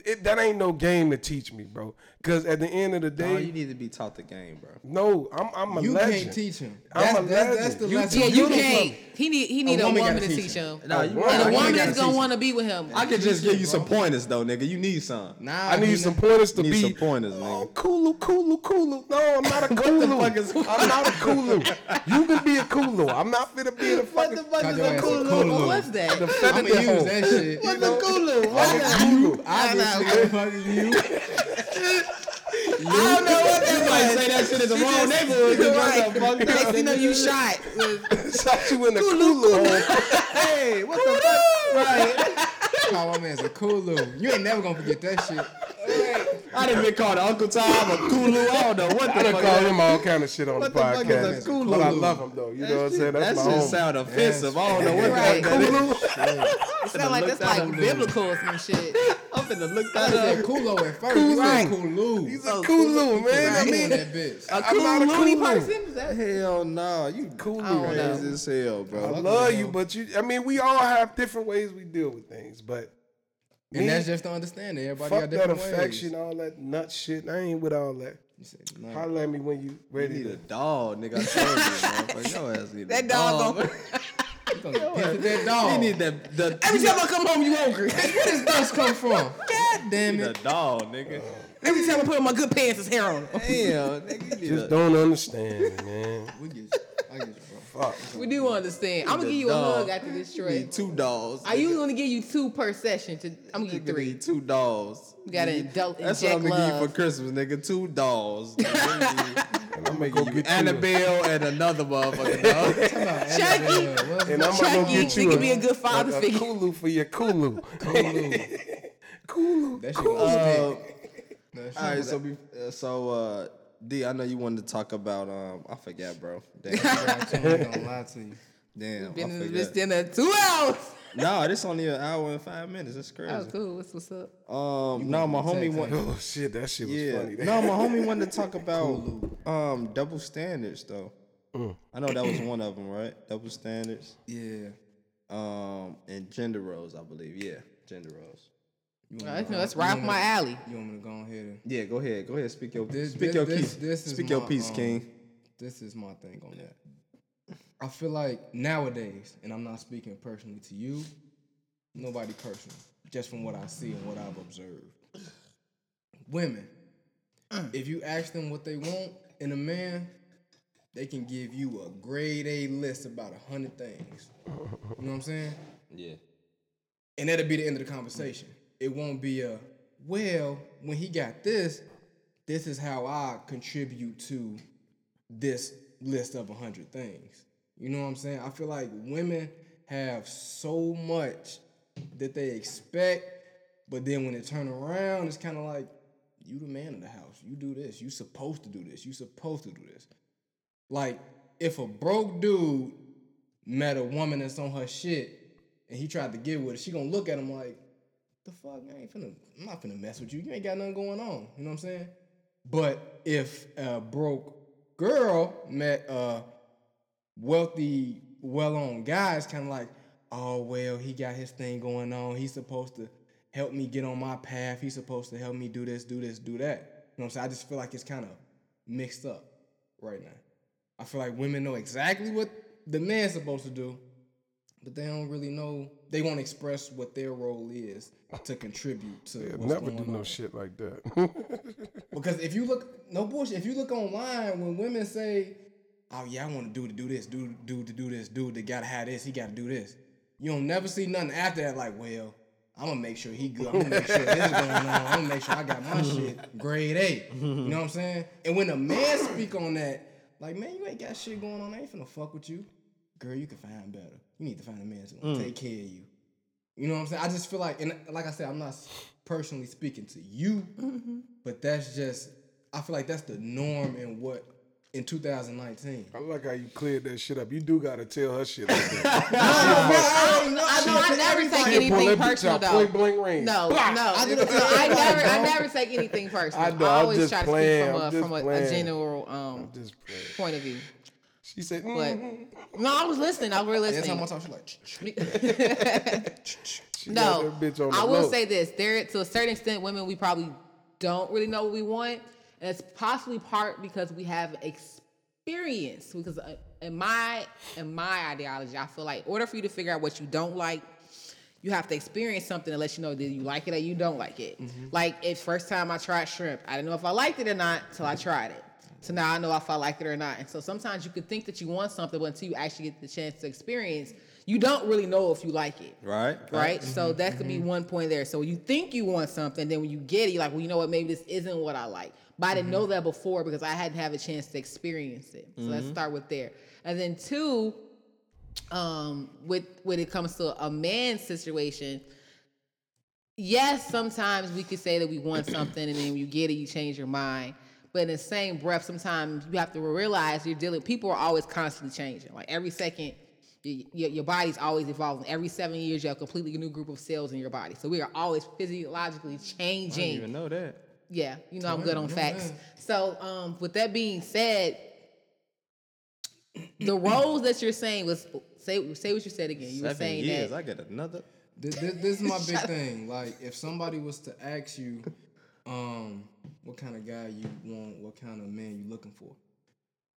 it, that ain't no game to teach me, bro. Because at the end of the No, day, you need to be taught the game, bro. no, I'm I'm a You legend. can't teach him. I'm That's, a that's, that's the You- lesson. Yeah, you come can't. from. He need he need a, woman woman, gotta to teach teach him. No, you And And right. a woman woman is gonna want to be with him. I could just give you bro. some pointers though, nigga. You need some. Nah, I need some pointers to Need be. some pointers, Oh, nigga. Kulu, Kulu, Kulu. No, I'm not a (laughs) Kulu. fuck is I'm not a Kulu. You can be a Kulu. I'm not finna be the fucking. fuck Got your ass a Kulu. What's that? What the I'ma feather use hole. that shit. What's the Kulu? Kulu. Obviously, (laughs) fucking you. I don't know what that You might was. say that shit in the wrong neighborhood. You (laughs) Right. got fucked Next thing you know, you shot. Shot you in the Kulu hole. Hey, what the fuck? Right. Call my man's a Kulu. You ain't never gonna forget that shit. I done been called Uncle Tom or Kulu. I don't know what I the done fuck. called that- him all kind of shit on What the the fuck is a Kulu? But I love him though. You know what I'm saying? That That's my shit home. sound offensive. I don't know what Right. the fuck that is. It sound like that's like biblical or some shit. I'm finna look I that said up. Kulo at first. You Right. said Kulu. He's a oh, Kulu, man. I mean, on that bitch. A I'm cool not a loony Kulu. person? Is that- Hell no, you Kulu, I don't man. know. as hell, bro. I love you, but you. I mean, we all have different ways we deal with things, but. And that's just to understand it. Everybody fuck got that different affection, ways. all that nut shit. I ain't with all that. You said, nah. Holler at me when you You ready need to. a dog, nigga. I told you. Your ass need a That dog gon- (laughs) You gonna get pissed at that dog. He need that. The, Every time I come home, you hungry. (laughs) Where does dust come from? (laughs) God damn it. a it. dog, nigga. Every time I put on my good pants, it's hair on. Damn, nigga. Just don't understand, man. We get you. I get you, bro. Fuck. We do understand. I'm gonna give you a dog. hug after this you trade. need two dogs. I usually gonna give you two per session. To I'm gonna give you three. need two dolls. You gotta indul- That's what I'm gonna give you for Christmas, nigga. Two dolls. (laughs) Nigga, I'm gonna go you get. Annabelle and another motherfucker (laughs) dog. Chucky, A, and I'm gonna go Chucky, get he you could be a good father a, a figure. Kulu for your Kulu. (laughs) Kulu. That shit gonna Uh. That All right, gonna- so be, uh, so uh, D, I know you wanted to talk about um, I forgot, bro. Damn, I told you, gonna lie to you. damn, Been I in this forgot. dinner two hours. (laughs) No, this only an hour and five minutes. That's crazy. Oh, cool. What's what's up? Um, no, my homie text want. Oh shit, that shit was Yeah, funny. no, my homie wanted to talk (laughs) about um double standards though. I know that was one of them, right? Double standards. Yeah. Um, and gender roles, I believe. Yeah, gender roles. You want you know, that's right want up my alley. You want me to go ahead and Yeah, go ahead, go ahead. Speak your This- speak this- your this- piece. this is speak your piece, um, King. this is my thing on that. I feel like nowadays, and I'm not speaking personally to you, nobody personal, just from what I see and what I've observed. Women, if you ask them what they want in a man, they can give you a grade A list about a hundred things. You know what I'm saying? Yeah. And that'll be the end of the conversation. It won't be a, well, when he got this, this is how I contribute to this list of 100 things. You know what I'm saying? I feel like women have so much that they expect, but then when it turn around, it's kind of like, you the man of the house. You do this. You supposed to do this. You supposed to do this. Like, if a broke dude met a woman that's on her shit and he tried to get with her, she gonna look at him like, the fuck, I ain't finna, I'm not finna mess with you. You ain't got nothing going on. You know what I'm saying? But if a broke girl met a wealthy, well-on guy, it's kind of like, oh well, he got his thing going on. He's supposed to help me get on my path. He's supposed to help me do this, do this, do that. You know what I'm saying? I just feel like it's kind of mixed up right now. I feel like women know exactly what the man's supposed to do, but they don't really know. They won't express what their role is to contribute to. What's never do no shit like that. (laughs) Because if you look, no bullshit. If you look online, when women say, "Oh yeah, I want to do to do this, do do to do this, dude that gotta have this, he gotta do this," you don't never see nothing after that. Like, well, I'm gonna make sure he good. I'm gonna make sure this is going on. I'm gonna make sure I got my shit grade A. You know what I'm saying? And when a man speak on that, like, man, you ain't got shit going on. I ain't finna fuck with you, girl. You can find better. You need to find a man that's gonna take care of you. You know what I'm saying? I just feel like, and like I said, I'm not personally speaking to you, but that's just, I feel like that's the norm in what in 2019. I like how you cleared that shit up. You do gotta tell her shit like that. I know I never take She'll pull anything that bitch personal out though. point blank range. No, no, Blah! no. I (laughs) I, do it to everybody, never, I never take anything personal. I I, know, I'm always just try to speak from I'm a just from a, a general um point of view. She said, But mm, no, I was listening. I was really Every time I listening. she like, She No, bitch on I will low. say this: there, to a certain extent, women we probably don't really know what we want, and it's possibly part because we have experience. Because uh, in my in my ideology, I feel like in order for you to figure out what you don't like, you have to experience something that lets you know that you like it or you don't like it. Like if first time I tried shrimp, I didn't know if I liked it or not till I tried it. So now I know if I like it or not. And so sometimes you could think that you want something, but until you actually get the chance to experience, you don't really know if you like it Right. right? So mm-hmm, that could be mm-hmm. one point there. So you think you want something, then when you get it, you're like, well, you know what? Maybe this isn't what I like. But I didn't mm-hmm. know that before because I hadn't had a chance to experience it. So let's start with there. And then two, um, with when it comes to a man's situation, yes, sometimes we could say that we want something, and then when you get it, you change your mind. But in the same breath, sometimes you have to realize you're dealing. People are always constantly changing. Like every second, y- y- your body's always evolving. Every seven years, you have a completely new group of cells in your body. So we are always physiologically I didn't changing. even know that. Yeah, you know I'm good on facts. yeah. So, um, with that being said, the roles that you're saying was say say what you said again. You were Seven saying years. that I got another. This, this, this is my big (laughs) thing. Like, if somebody was to ask you, um, what kind of guy you want, what kind of man you looking for,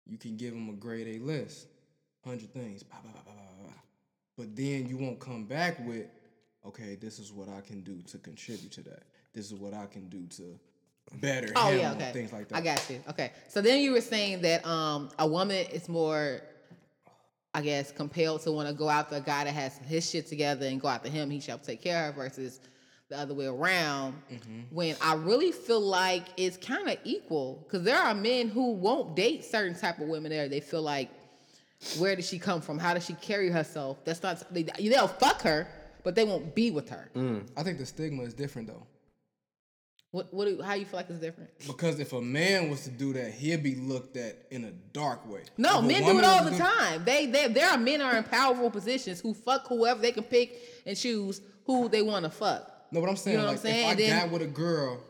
you can give him a grade A list, hundred things, bah, bah, bah, but then you won't come back with, okay, this is what I can do to contribute to that. This is what I can do to better Oh him, yeah, okay. things like that. I got you. Okay. So then you were saying that um a woman is more I guess compelled to want to go after a guy that has his shit together and go after him, he shall take care of her versus the other way around. Mm-hmm. When I really feel like it's kind of equal because there are men who won't date certain type of women there. They feel like, where did she come from? How does she carry herself? That's not they, they'll fuck her, but they won't be with her. I think the stigma is different though. What what do, how you feel like it's different? Because if a man was to do that, he'd be looked at in a dark way. No, If men do it all the do- time. They, they there are men are in powerful positions who fuck whoever they can pick and choose who they want to fuck. No, but I'm saying know what I'm like saying? if I then- got with a girl,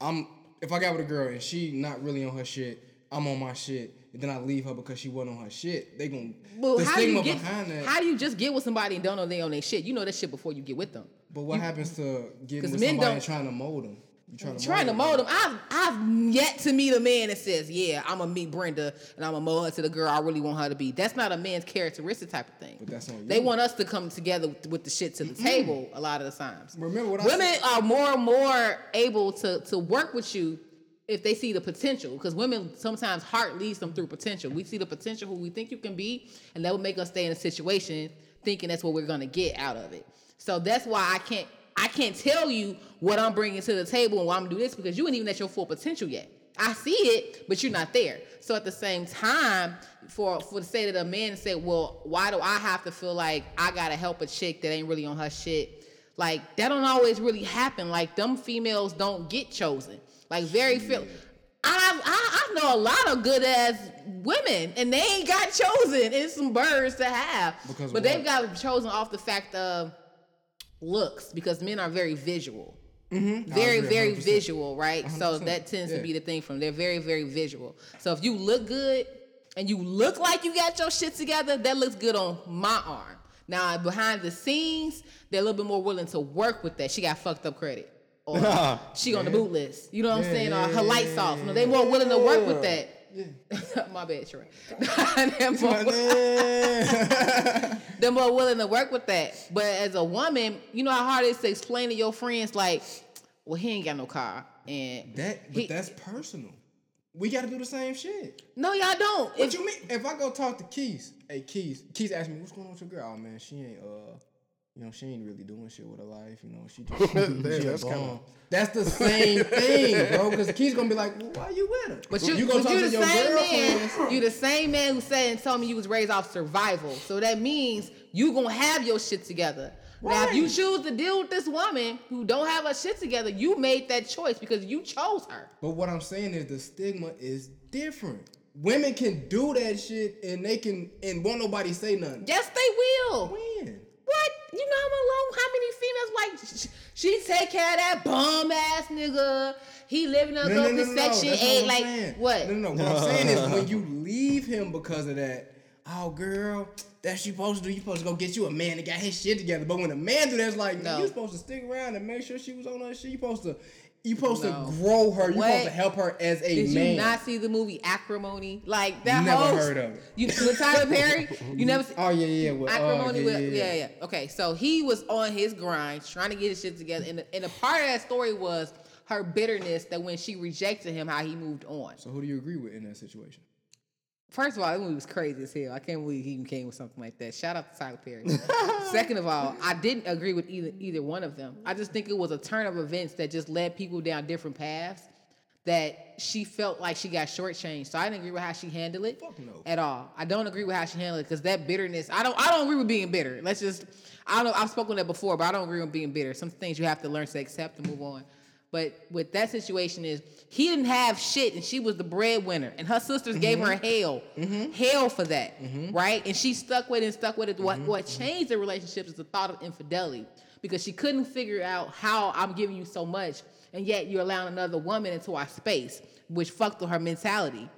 I'm if I got with a girl and she not really on her shit, I'm on my shit, and then I leave her because she wasn't on her shit. They gon' Well, the how do you get behind that. how do you just get with somebody and don't know they on their shit? You know that shit before you get with them. but what happens to getting with men somebody don't- and trying to mold them? You trying to Trying to mold them. I've I've yet to meet a man that says, "Yeah, I'm gonna meet Brenda and I'm gonna mold her to the girl I really want her to be." That's not a man's characteristic type of thing. But that's on They want us to come together with, with the shit to the table a lot of the times. Remember what women are more and more able to to work with you if they see the potential. Because women sometimes heart leads them through potential. We see the potential who we think you can be, and that will make us stay in a situation thinking that's what we're gonna get out of it. So that's why I can't I can't tell you what I'm bringing to the table and why I'm gonna do this because you ain't even at your full potential yet. I see it, but you're not there. So at the same time, for for to say that a man say, well, why do I have to feel like I gotta help a chick that ain't really on her shit? Like that don't always really happen. Like them females don't get chosen. Like very few. I, I I know a lot of good ass women, and they ain't got chosen. It's some birds to have, Because but what? they've got chosen off the fact of looks because men are very visual. Very, Mm-hmm. agree very visual, right? So 100%, that tends to be the thing from they're very, very visual. So if you look good and you look like you got your shit together, that looks good on my arm. Now behind the scenes, they're a little bit more willing to work with that. She got fucked up credit. Or (laughs) she on the boot list. You know what I'm saying? Or her lights off. No, they more willing to work with that. (laughs) My bad, Troy. they're, more, they're more willing to work with that. But as a woman, you know how hard it is to explain to your friends, like, well, he ain't got no car. And that. But he- that's personal. We got to do the same shit. no, y'all don't. What If- you mean? If I go talk to Keys, hey Keys, Keys asked me what's going on with your girl. Oh man, she ain't uh, you know, she ain't really doing shit with her life. You know, she (laughs) just she, Damn, she that's that's kinda- That's the same (laughs) thing, bro. Because Keys gonna be like, well, why you with her? But you, you but you the your same man. (laughs) You the same man who said and told me you was raised off survival. So that means you gonna have your shit together. Now, if you choose to deal with this woman who don't have her shit together, you made that choice because you chose her. But what I'm saying is the stigma is different. Women can do that shit and they can and won't nobody say nothing. Yes, they will. When? What? You know how long? How many females like sh- she take care of that bum ass nigga? He living up No, no, no, section eight. I'm Like saying. what? No, no, no. What I'm saying is when you leave him because of that, oh girl, that's you supposed to do. You supposed to go get you a man that got his shit together. But when a man do that, it's like no. No. you supposed to stick around and make sure she was on her shit. You supposed to you supposed No. to grow her. You supposed to help her as a Did man. you not see the movie Acrimony? Like that Never whole heard of it. You with Tyler Perry? You never see (laughs) oh yeah, yeah. Well, uh, Acrimony oh, with yeah, yeah, yeah, Okay, so he was on his grind, trying to get his shit together, and and a part of that story was her bitterness that when she rejected him, how he moved on. So who do you agree with in that situation? First of all, that movie was crazy as hell. I can't believe he even came with something like that. Shout out to Tyler Perry. (laughs) Second of all, I didn't agree with either either one of them. I just think it was a turn of events that just led people down different paths. That she felt like she got shortchanged. So I didn't agree with how she handled it no. at all. I don't agree with how she handled it because that bitterness. I don't. I don't agree with being bitter. Let's just. I don't know. I've spoken that before, but I don't agree with being bitter. Some things you have to learn to accept and move on. But with that situation is he didn't have shit and she was the breadwinner. And her sisters gave mm-hmm. her hell, mm-hmm. hell for that, mm-hmm. right? And she stuck with it and stuck with it. What what changed the relationship is the thought of infidelity. Because she couldn't figure out how I'm giving you so much and yet you're allowing another woman into our space, which fucked with her mentality.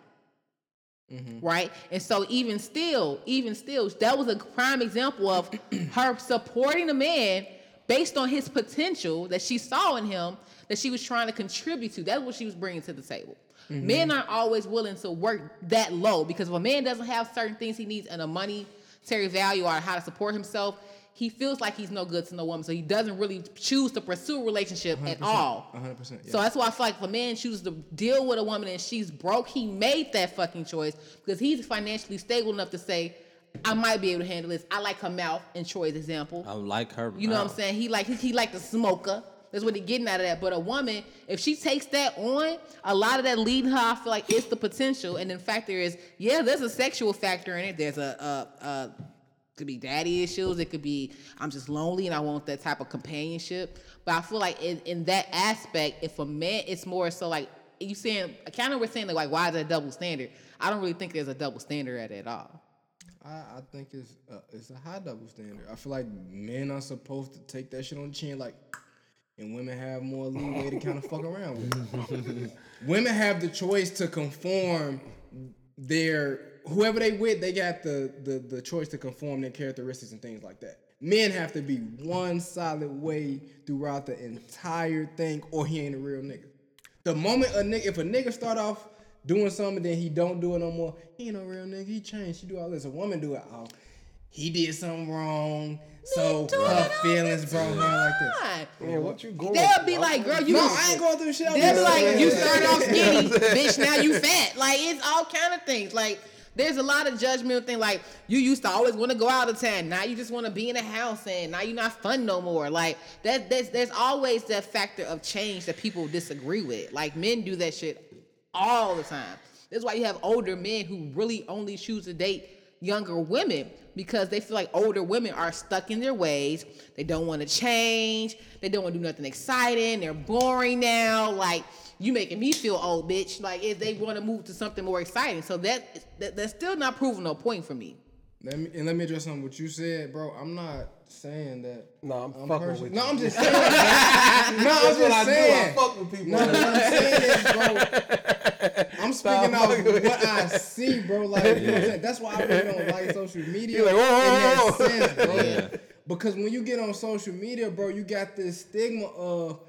Right? And so even still, even still, that was a prime example of (clears throat) her supporting a man based on his potential that she saw in him that she was trying to contribute to. That's what she was bringing to the table. Men aren't always willing to work that low because if a man doesn't have certain things he needs and a monetary value or how to support himself, he feels like he's no good to no woman. So he doesn't really choose to pursue a relationship at all. 100%. So that's why I feel like if a man chooses to deal with a woman and she's broke, he made that fucking choice because he's financially stable enough to say, I might be able to handle this. I like her mouth in Troy's example. I like her. You know what I'm saying? He like he, he like the smoker. That's what he getting out of that. But a woman, if she takes that on, a lot of that leading her, I feel like it's the potential. And in fact, there is yeah, there's a sexual factor in it. There's a, a, a could be daddy issues. It could be I'm just lonely and I want that type of companionship. But I feel like in, in that aspect, if a man, it's more so like you saying, kind of we're saying like why is that a double standard? I don't really think there's a double standard at at all. I, I think it's uh, it's a high double standard. I feel like men are supposed to take that shit on the chin, like, and women have more leeway to kind of fuck around with. (laughs) women have the choice to conform their whoever they with. They got the the the choice to conform their characteristics and things like that. Men have to be one solid way throughout the entire thing, or he ain't a real nigga. The moment a nigga, if a nigga start off doing something, then he don't do it no more. He ain't no real nigga. He changed. He do all this. A woman do it. Oh, he did something wrong. So her feelings brought her like this. Fine. Man, what you going They'll be like, girl, you No, I ain't going through shit. I'm They'll be just like, you started off (laughs) skinny, bitch. Now you fat. Like it's all kind of things. Like there's a lot of judgmental thing. Like you used to always want to go out of town. Now you just want to be in a house, and now you're not fun no more. Like that. There's there's always that factor of change that people disagree with. Like men do that shit all the time. That's why you have older men who really only choose to date younger women because they feel like older women are stuck in their ways. They don't want to change. They don't want to do nothing exciting. They're boring now. Like you making me feel old, bitch. Like if they want to move to something more exciting, so that, that that's still not proving no point for me. Let me and let me address something what you said, bro. I'm not saying that. No, I'm fucking perso- with No. I'm just saying. (laughs) no, I'm just what I saying. do. I fuck with people. No, what I'm saying is, bro. I'm speaking Nah, off what I see, bro. Like, you know what I'm saying? That's why I really don't like social media You're like, whoa, whoa, in that whoa. sense, bro. Yeah. Because when you get on social media, bro, you got this stigma of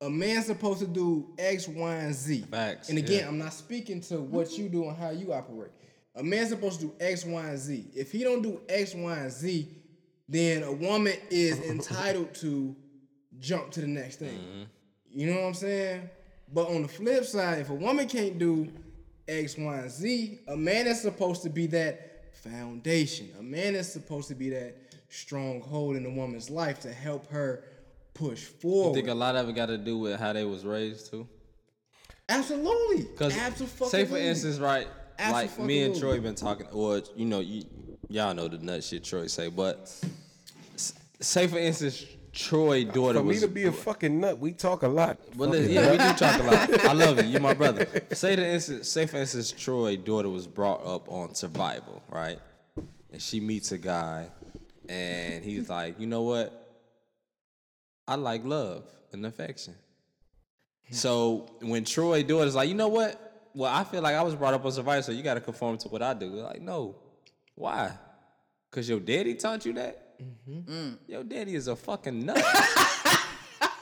a man's supposed to do X, Y, and Z. Facts, And again, yeah. I'm not speaking to what you do and how you operate. A man's supposed to do X, Y, and Z. If he don't do X, Y, and Z, then a woman is entitled to jump to the next thing. Mm-hmm. You know what I'm saying? But on the flip side, if a woman can't do X, Y, and Z, a man is supposed to be that foundation. A man is supposed to be that stronghold in a woman's life to help her push forward. I think a lot of it got to do with how they was raised too. Absolutely. Because Absolutely. say for instance, right, like me and Troy been talking, or you know, you y'all know the nut shit Troy say, but say for instance, Troy daughter For me was. to be a fucking nut, we talk a lot. well, Fucking yeah, we do talk a lot. (laughs) I love you. You're my brother. Say the instance, say for instance, Troy daughter was brought up on survival, right? And she meets a guy, and he's like, you know what? I like love and affection. So when Troy daughter's like, you know what? Well, I feel like I was brought up on survival, so you got to conform to what I do. Like, no, Why? Cause your daddy taught you that? Mm-hmm. Your daddy is a fucking nut. (laughs) (laughs)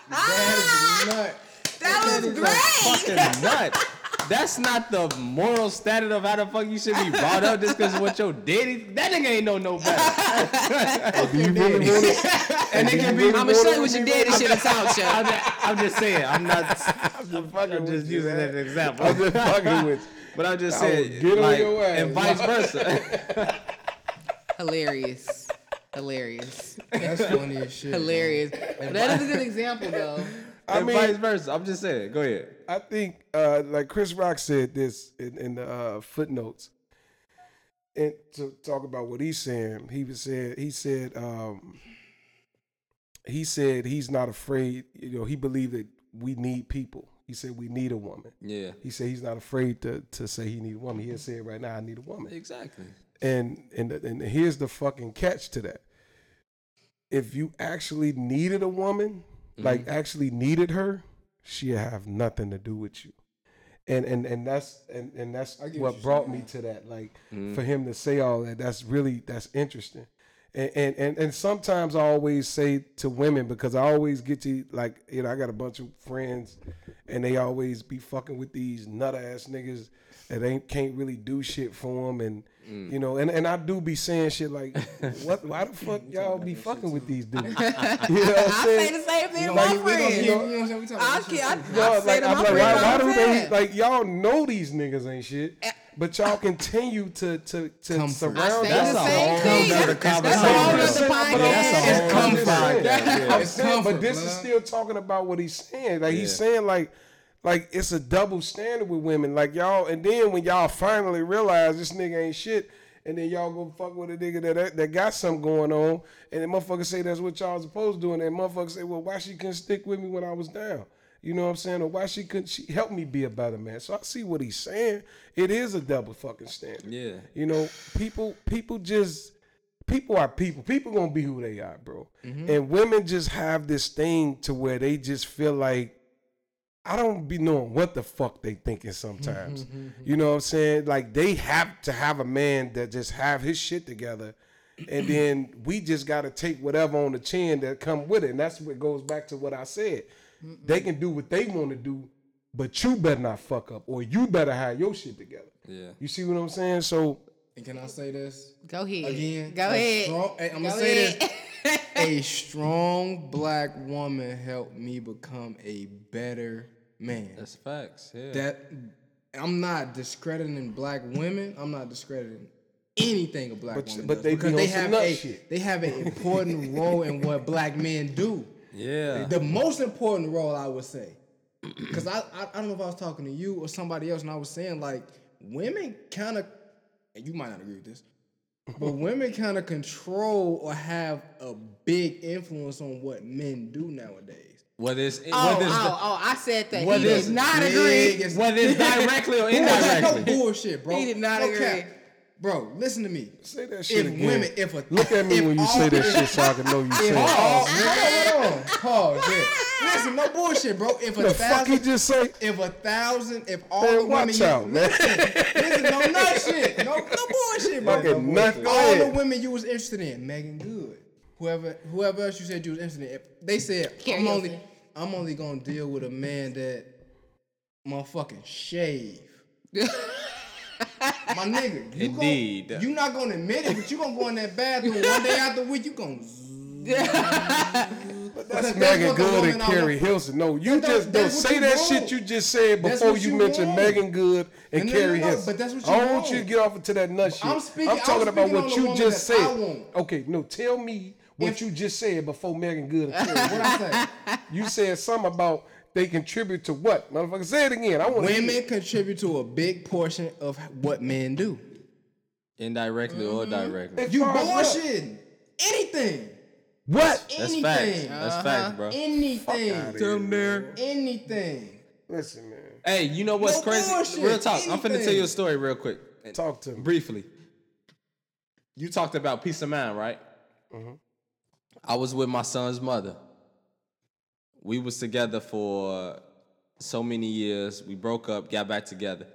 That is nut. That was great. fucking nut. That's not the moral standard of how the fuck you should be brought up just because of what your daddy. That nigga ain't know no better. (laughs) Do you really want it? and it can be. I'm gonna show you what your daddy should have taught you. I'm just, I'm just saying. I'm not. I'm just fucking I'm just you, using man. that as an example. I'm just fucking with you. But I'm just I will saying, get on like, your ass. and vice versa. Hilarious. Hilarious. That's funny as shit. Hilarious. But that is a good example though. (laughs) I and mean, vice versa. I'm just saying. Go ahead. I think uh, like Chris Rock said this in, in the uh, footnotes, and to talk about what he's saying, he was said he said um, he said he's not afraid. You know, he believed that we need people. He said we need a woman. Yeah. He said he's not afraid to to say he need a woman. He'll say it right now. I need a woman. Exactly. And and and here's the fucking catch to that. If you actually needed a woman, like actually needed her, she'll have nothing to do with you. And and and that's and, and that's what what brought me to that. Like for him to say all that, that's really that's interesting. And, and and and sometimes I always say to women because I always get to like you know I got a bunch of friends and they always be fucking with these nut ass niggas that ain't can't really do shit for them and Mm. you know and, and I do be saying shit like (laughs) what why the fuck y'all be fucking with these (laughs) dudes (laughs) you know what I'm I say the same thing to my we gonna friends. You know what I'm saying? I about this can't. shit. I, I Y'all, say like, to I'm my like, why, why do they like y'all know these niggas ain't shit, eh. but y'all continue to to to Comfort. surround That's a whole thing. nother That's, that's a whole I'm nother just saying, but podcast. saying- It's I'm comfort. just saying. Yeah. I'm It's saying, comfort, but this is still talking about what he's saying. Like he's saying, like, like it's a double standard with women. Like y'all, and then when y'all finally realize this nigga ain't shit, and then y'all go fuck with a nigga that that got something going on, and the motherfucker say that's what y'all supposed to do, and then motherfucker say, well, why she couldn't stick with me when I was down? You know what I'm saying? Or why she couldn't she help me be a better man? So I see what he's saying. It is a double fucking standard. Yeah. You know, people people just people are people. People gonna be who they are, bro. Mm-hmm. And women just have this thing to where they just feel like I don't be knowing what the fuck they thinking sometimes. Mm-hmm, mm-hmm, mm-hmm. you know what I'm saying? Like they have to have a man that just have his shit together. And (clears throat) then we just gotta take whatever on the chin that come with it. And that's what goes back to what I said. They can do what they want to do, but you better not fuck up, or you better have your shit together. Yeah. You see what I'm saying? So And can I say this? Go ahead. Again, Go ahead. strong- hey, I'm Go gonna say ahead. this. a strong black woman helped me become a better man. That's facts. Yeah. that I'm not discrediting black women. I'm not discrediting anything a black But- woman but does they because on they have a shit. they have an important (laughs) role in what black men do. yeah. The most important role, I would say, because I, I I don't know if I was talking to you or somebody else, and I was saying like women kind of, and you might not agree with this, but (laughs) women kind of control or have a big influence on what men do nowadays. Whether it's Oh, whether it's, oh, oh, I said that. What he did not big agree. as- whether it's directly or (laughs) indirectly. No indirectly. bullshit, bro. He did not No agree. cap. Bro, listen to me. say that shit If again. women, if a Look at me if when you say that shit so I can know you (laughs) If say all, it. hold on, hold on. Pause. Yeah. Listen, no bullshit, bro. If a The fuck he thousand, just say? if a thousand, if all Man, the women, watch you, out, man. listen, no nut shit, no, no bullshit, bro. Fucking nut. Go all the women you was interested in, Meagan Good, whoever, whoever else you said you was interested in, they said Keri I'm only, Hilson. I'm only gonna deal with a man that motherfucking shave. My nigga, you Indeed. Gon, you not gonna admit it, but you gonna go in that bathroom one day after week. You gonna. (laughs) That's Meagan Good and woman Keri want- Hilson. No, you that- just don't say that want. shit you just said before you you mentioned. Meagan Good and No, no, Keri no, no, Hilson. but that's what you don't want want. you to get off into that nut shit. I'm speaking- I'm I'm talking about what you just said. Okay, no, tell me what If- you just said before Meagan Good and Keri Hilson. What I say? You said something about they contribute to what? Motherfucker, say it again. I want Women contribute to a big portion of what men do. indirectly or directly. You far as what? bullshitting. Anything. What? That's Anything. facts. That's facts, bro. Anything. Anything. Listen, man. Hey, you know what's No crazy? bullshit. Real talk. I'm finna tell you a story real quick. Talk to me. Briefly. You talked about peace of mind, right? Mm-hmm. I was with my son's mother. We was together for so many years. We broke up, got back together.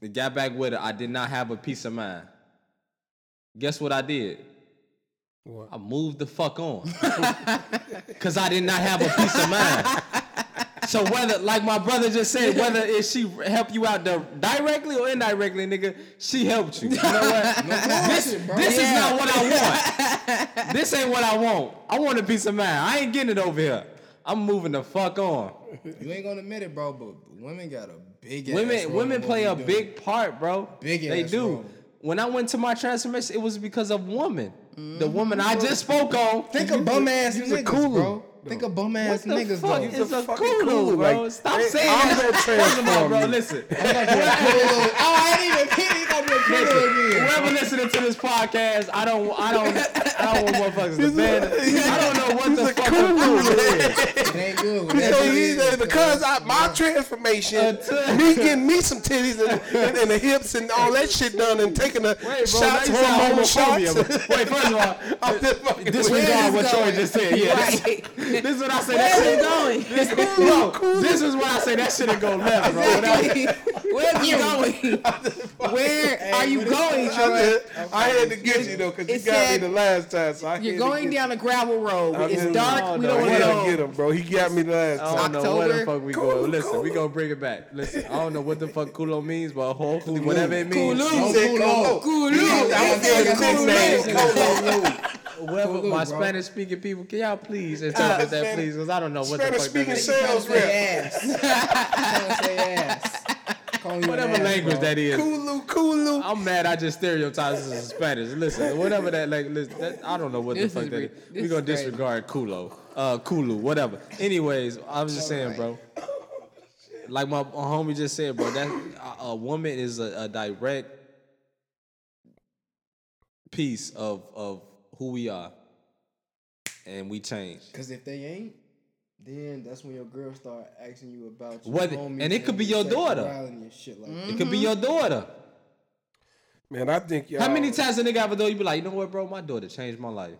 We got back with her. I did not have a peace of mind. Guess what I did? What? I moved the fuck on. (laughs) Cause I did not have a peace of mind. So whether, like my brother just said, whether if she help you out directly or indirectly, nigga, she helped you. You know what? (laughs) this this is not what I want. (laughs) This ain't what I want. I want a peace of mind. I ain't getting it over here. I'm moving the fuck on. You ain't gonna admit it, bro, but women got a big ass Women women play a doing. big part, bro. Big They do. role. When I went to my transformation, it was because of woman. The mm-hmm. woman I just spoke on. Think of bum ass niggas, bro. Think of bum ass What the niggas, fuck though. is a fucking Kulu, Kulu, bro? like, Stop hey, saying I'm that. (laughs) gonna First of all, transform bro, you. listen. oh, I ain't even kidding. You thought you were kidding again. Whoever listening to this podcast, I don't, I don't, I don't want motherfuckers to ban. I don't know what the fuck a Kulu is. It ain't good. When So that he shit because I, my transformation, me getting me some titties and, and, and the hips and all that shit done and taking the Wait, bro, shots, now hormone homophobia. shots. Wait, first of all, (laughs) I'm just fucking disregard what Troy just said. Yeah, this, Right. this is what I say. That shit going. This, bro, this is what I say. That shit ain't go left, bro. Without- (laughs) Where are you going? Where are you going, I, Troy? I had to get you though, cause you It got me said the last time. So I You're going down a gravel road. I It's just- dark. Oh, we don't want to get him, bro. He got me the last time. I don't know where the fuck we going. Listen, we gonna bring it back. Listen, I don't know what the fuck kulo means, but hopefully whatever it means. He said Kolo. Kulu. He said, I'm Kulu. gonna get the nickname Kolo. Whoever my bro. Spanish speaking people, can y'all please interpret that, please? Because I don't know what the Spanish fuck speaking that is. sales Say rep. ass. Trying to say ass. Calling you an Whatever language bro. that is. Kulu, Kulu. I'm mad. I just stereotyped this as Spanish. Listen, whatever that like, listen, that, I don't know what This the fuck is that re- is. this We gonna is disregard Kulo, uh, Kulu, whatever. Anyways, I was just saying, bro. Like my, my homie just said, bro. That a, a woman is a, a direct piece of of who we are, and we change. Cause if they ain't, then that's when your girl start asking you about your What- homies and it could be your daughter. sexuality and shit like that. It could be your daughter. Man, I think y'all. How many times a nigga have a daughter? You be like, you know what, bro? My daughter changed my life.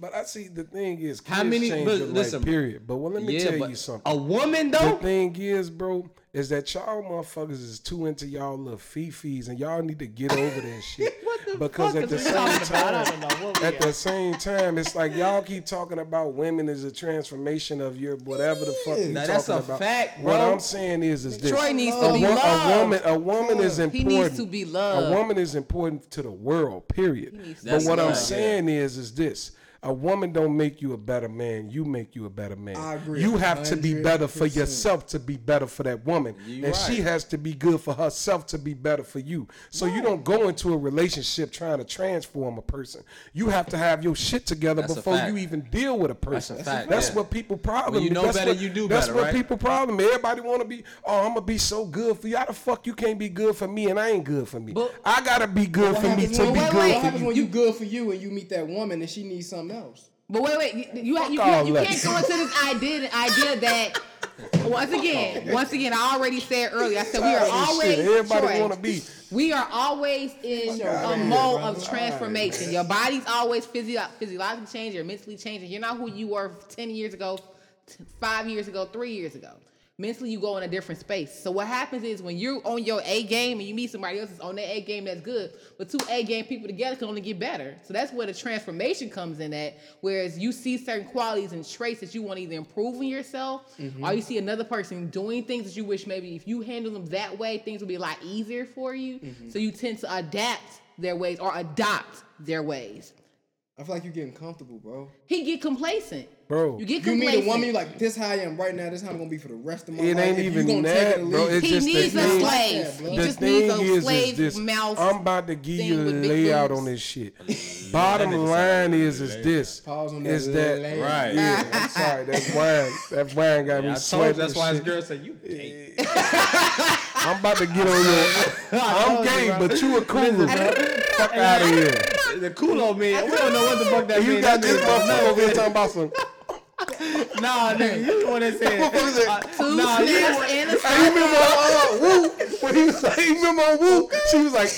But I see the thing is, How many- change but your life, listen, period. But well, let me yeah, tell you something. a woman though. The thing is, bro, is that y'all motherfuckers is too into y'all little fifis, and y'all need to get over that (laughs) shit. because fuck at the is we same talking about? I time, don't know what we at at. the same time, it's like y'all keep talking about women as a transformation of your whatever the fuck you Now, talking that's a about. fact, What bro. I'm saying is, is this: Troy needs to a, be wo- a woman, a woman is He important. needs to be loved. A woman is important to the world. Period. needs to But what I'm right, saying is, is this: a woman don't make you a better man. You make you a better man. I agree You have to be better for yourself to be better for that woman, You and she has to be good for herself to be better for you. So you don't go into a relationship trying to transform a person. You have to have your shit together That's before you even deal with a person. That's a fact, That's yeah. what people problem. When you know that's better, what, you do That's better, what right? people problem. Everybody want to be. Oh, I'm gonna be so good for you. How the fuck you can't be good for me and I ain't good for me? But- I gotta be good for me happens to when- be wait, good wait, What for happens you. when you good for you and you meet that woman and she needs something else? But wait, wait, you you, you, you, you can't go into this idea idea that once again, once again, I already said earlier. I said we are always everybody want to be. We are always in a mode of transformation. Your body's always physio- physiologically changing, you're mentally changing. You're not who you were 10 years ago, five years ago, three years ago. Mentally, you go in a different space. So what happens is when you're on your A game and you meet somebody else that's on their A game, that's good. But two A game people together can only get better. So that's where the transformation comes in at. Whereas you see certain qualities and traits that you want to either improve in yourself, mm-hmm. or you see another person doing things that you wish maybe if you handle them that way, things would be a lot easier for you. Mm-hmm. So you tend to adapt their ways or adopt their ways. I feel like you're getting comfortable, bro. He get complacent. Bro. You get You meet a woman, you like, this how I am right now, this how I'm gonna be for the rest of my It life. ain't If you even gonna take that, it or bro. leave It's he just the needs a thing- slave. He the just needs thing a is, slave this. mouth. I'm about to give you thing a with big layout boobs. on this shit. Bottom line is, is this. Pause on Is that that. Right. Yeah, I'm (laughs) sorry. That wine, that wine got me I told sweating. that's why his shit. girl said you gay. (laughs) I'm about to get (laughs) on your. I'm told you, gay, but you a cool, bro. Fuck out of here. The kulo man. We don't know what the fuck that You means. got this means- motherfucker over here talking about some. (laughs) Nah, nigga, you the one that said. Motherfucker said, uh, Two nah, you the snaps and a Hey, you remember uh, Woo? When he was like, you remember on Woo? She was like,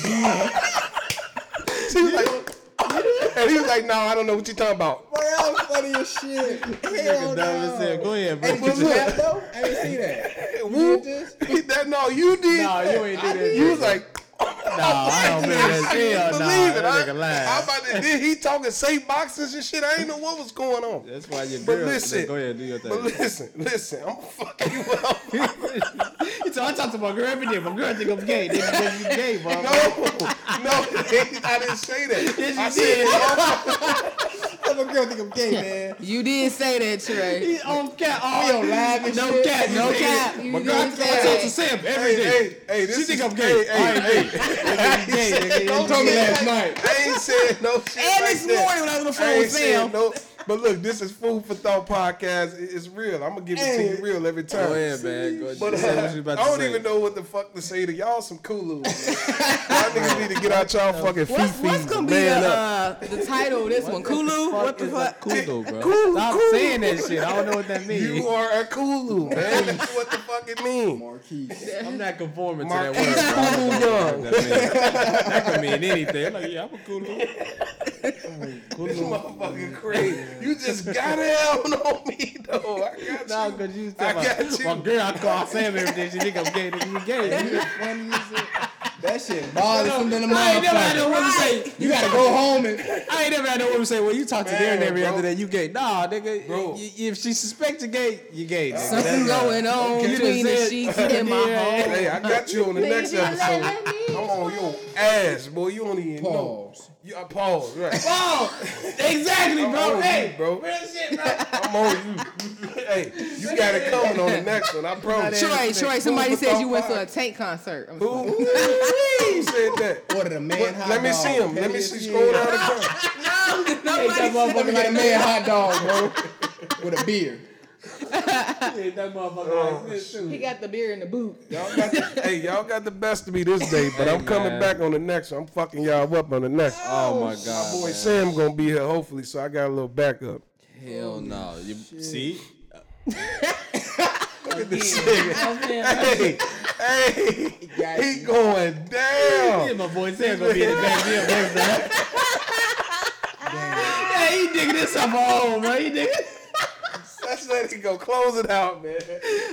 she was like, and he was like, no, I don't know what you talking about. Bro, that was funny as shit. (laughs) Hell Dumb as no. Go ahead, bro. Hey, did you rap though? (laughs) I didn't see that. Woo? did? He- that, no, you did. Nah, you ain't do that. You was like, Nah, (laughs) I don't believe that. Hell Believe it. that I, nigga lying. I'm about to, then he talking safe boxes and shit. I ain't know what was going on. That's why your But girl. listen, go ahead, do your thing. But listen, listen, I'm fucking you up. (laughs) Told- I talk to my girl every day. My girl think I'm gay. They think you gay, bro. (laughs) No, no, I didn't say that. Yes, you I did. said, my girl think I'm gay, (laughs) man. You did say that, Trey. He on cap. He on live and No shit. cap, no He cap. said, You My did girl, I say talk to Sam every day. hey, hey, hey, this She is, think I'm gay. Hey, hey, hey. (laughs) I'm gay, nigga. You You told me last I night. ain't said no shit And like this morning when I was on the phone with said Sam. No, but look, this is food for thought podcast. It's real. I'm gonna give it to you real every time. Go ahead, man. Go But uh, what you about I don't say. even know what the fuck to say to y'all. Some coolus. (laughs) y'all niggas need to get out y'all fucking feet. What's, what's gonna be the, man uh, the title of this one? Kulu? What the fuck? a Kulu, bro? Cool, Stop cool. saying that shit. I don't know what that means. You are a Kulu, man. That's what the fuck it mean. I'm not conforming to Marquise that word. bro. I don't Kulu what that means. That could mean anything. I'm like, yeah, I'm a Kulu. This motherfucking crazy. You just got down on me though. I got No, you. because you I talking got about, you. my girl, I call Sam every day. She think I'm gay. Nigga, you gay. You funny as shit. That shit bothersome than a I ain't never had no motherfucker. woman say, You gotta go home and I ain't never had no woman say, well, you talk to Man, Darren every bro. other day, you gay. Nah, nigga. Bro. y- If she suspects you gay, you gay. Nigga. Something That's- going on You between the sheets in my Yeah. home. Hey, I got you on the next episode. let me I'm on your ass, boy. You don't even know. Pause. You, uh, I pause, right. (laughs) Oh, exactly, I'm bro. on Hey, you, bro. Real shit, bro. (laughs) I'm on you. hey, you got it coming on the next one. I promise. Troy, Troy, somebody Food for said you went to a. Tank concert. I'm Who? Who said that? Ordered a man What- hot let me see him. Let me see. as Scroll shit. down the (laughs) car. Ate that motherfucker like a man hot dog, bro. With a beer. that motherfucker like oh, this, too. He got the beer in the boot. Y'all got the, hey, y'all got the best of me this day, but Hey, I'm coming man. back on the next one. I'm fucking y'all up on the next. Oh, oh my My God. boy man. Sam gonna be here hopefully, so I got a little backup. Hell no. You see? (laughs) Look at this (laughs) oh, nigga. Hey, hey, he going Yeah, down. my boy Sam gonna be in the back there next time. Yeah, he digging this up home, bro. He digging. That's let it go. Close it out, man.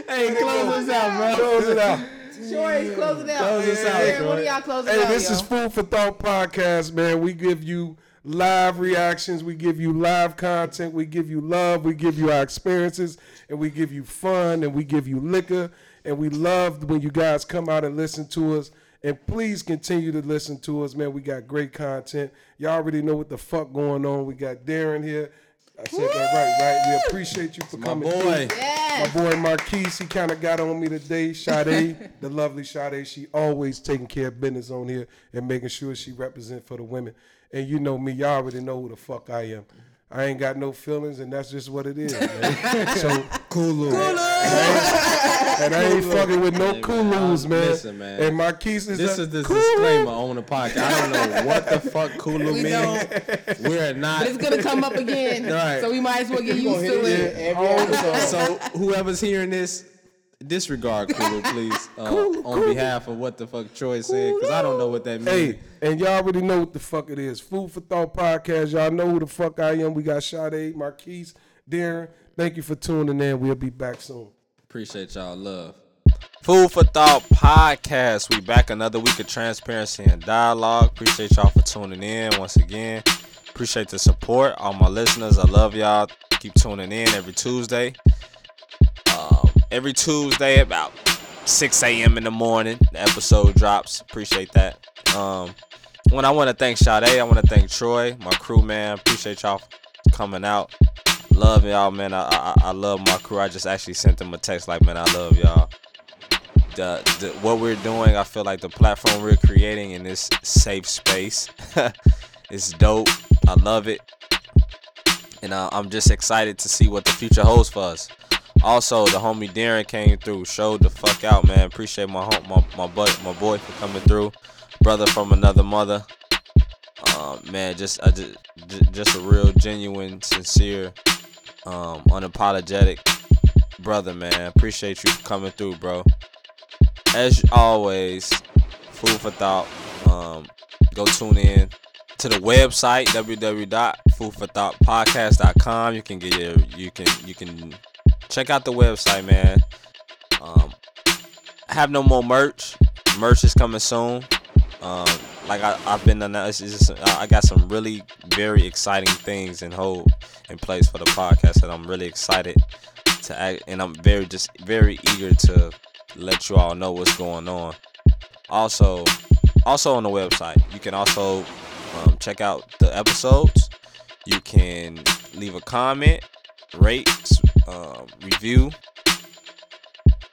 Hey, close this out, bro. Close it out. Troy, close it out. Close this out, Aaron, Troy. One of y'all close it Hey, out, this yo. is Food for Thought podcast, man. We give you live reactions, we give you live content, we give you love, we give you our experiences, and we give you fun, and we give you liquor, and we love when you guys come out and listen to us. And please continue to listen to us, man. We got great content. Y'all already know what the fuck going on. We got Darren here. I said that right, right? We appreciate you for My coming boy. Yes. My boy Marquise, he kind of got on me today. Sade, (laughs) the lovely Sade, she always taking care of business on here and making sure she represent for the women. And you know me, y'all already know who the fuck I am. I ain't got no feelings, and that's just what it is, man. (laughs) so Kulu, and I ain't fucking with no Hey, man, Kulus, I'm- man. listen, man. And Marquise is This a is the Kulu. disclaimer on the podcast. I don't know what the fuck Kulu We means. don't. We're not. But it's gonna come up again. (laughs) Right. So we might as well get You used gonna it. it every. So whoever's hearing this, disregard (laughs) Kulu, please, uh, on behalf of what the fuck Troy said, because I don't know what that means. Hey, and y'all already know what the fuck it is. Food for Thought podcast. Y'all know who the fuck I am. We got Sade, Marquise, Darren. Thank you for tuning in. We'll be back soon. Appreciate y'all love. Food for Thought podcast. We back another week of transparency and dialogue. Appreciate y'all for tuning in once again. Appreciate the support. All my listeners, I love y'all. Keep tuning in every Tuesday. Every Tuesday about 6 a.m. in the morning, the episode drops. Appreciate that. Um, when I want to thank Sade, I want to thank Troy, my crew, man. Appreciate y'all coming out. Love y'all, man. I, I I love my crew. I just actually sent them a text like, man, I love y'all. The, the what we're doing, I feel like the platform we're creating in this safe space (laughs) is dope. I love it, and uh, I'm just excited to see what the future holds for us. Also, the homie Darren came through, showed the fuck out, man. Appreciate my home, my my boy, my boy for coming through. Brother from another mother. Um, man, just I just just a real genuine, sincere, um, unapologetic brother, man. Appreciate you coming through, bro. As always, food for thought. Um, go tune in to the website www.foodforthoughtpodcast.com. You can get your, you can you can check out the website, man. Um, I have no more merch. Merch is coming soon. Um, like I, I've been announced, just, I I got some really very exciting things in hold in place for the podcast that I'm really excited to act, and I'm very just very eager to let you all know what's going on. Also, also on the website, you can also um, check out the episodes. You can leave a comment, rate, um, review.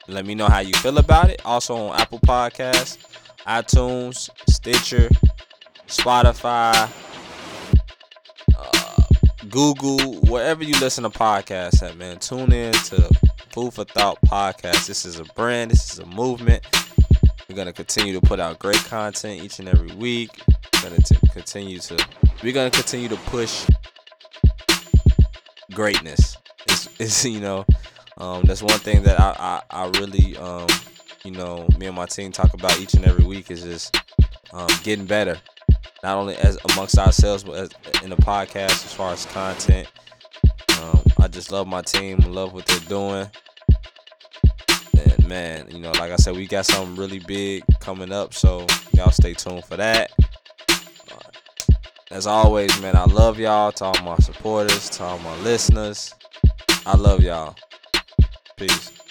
Let me know how you feel about it. Also on Apple Podcasts, iTunes, Stitcher, Spotify, uh, Google, wherever you listen to podcasts at, man. Tune in to Food for Thought podcast. This is a brand. This is a movement. We're gonna continue to put out great content each and every week. We're gonna continue to. We're gonna continue to push greatness. (laughs) It's you know, um, that's one thing that I, I, I really um, you know, me and my team talk about each and every week is just um, getting better. Not only as amongst ourselves, but as in the podcast as far as content. Um, I just love my team, love what they're doing. And man, you know, like I said, we got something really big coming up, so y'all stay tuned for that. As always, man, I love y'all. To all my supporters, to all my listeners, I love y'all. Peace.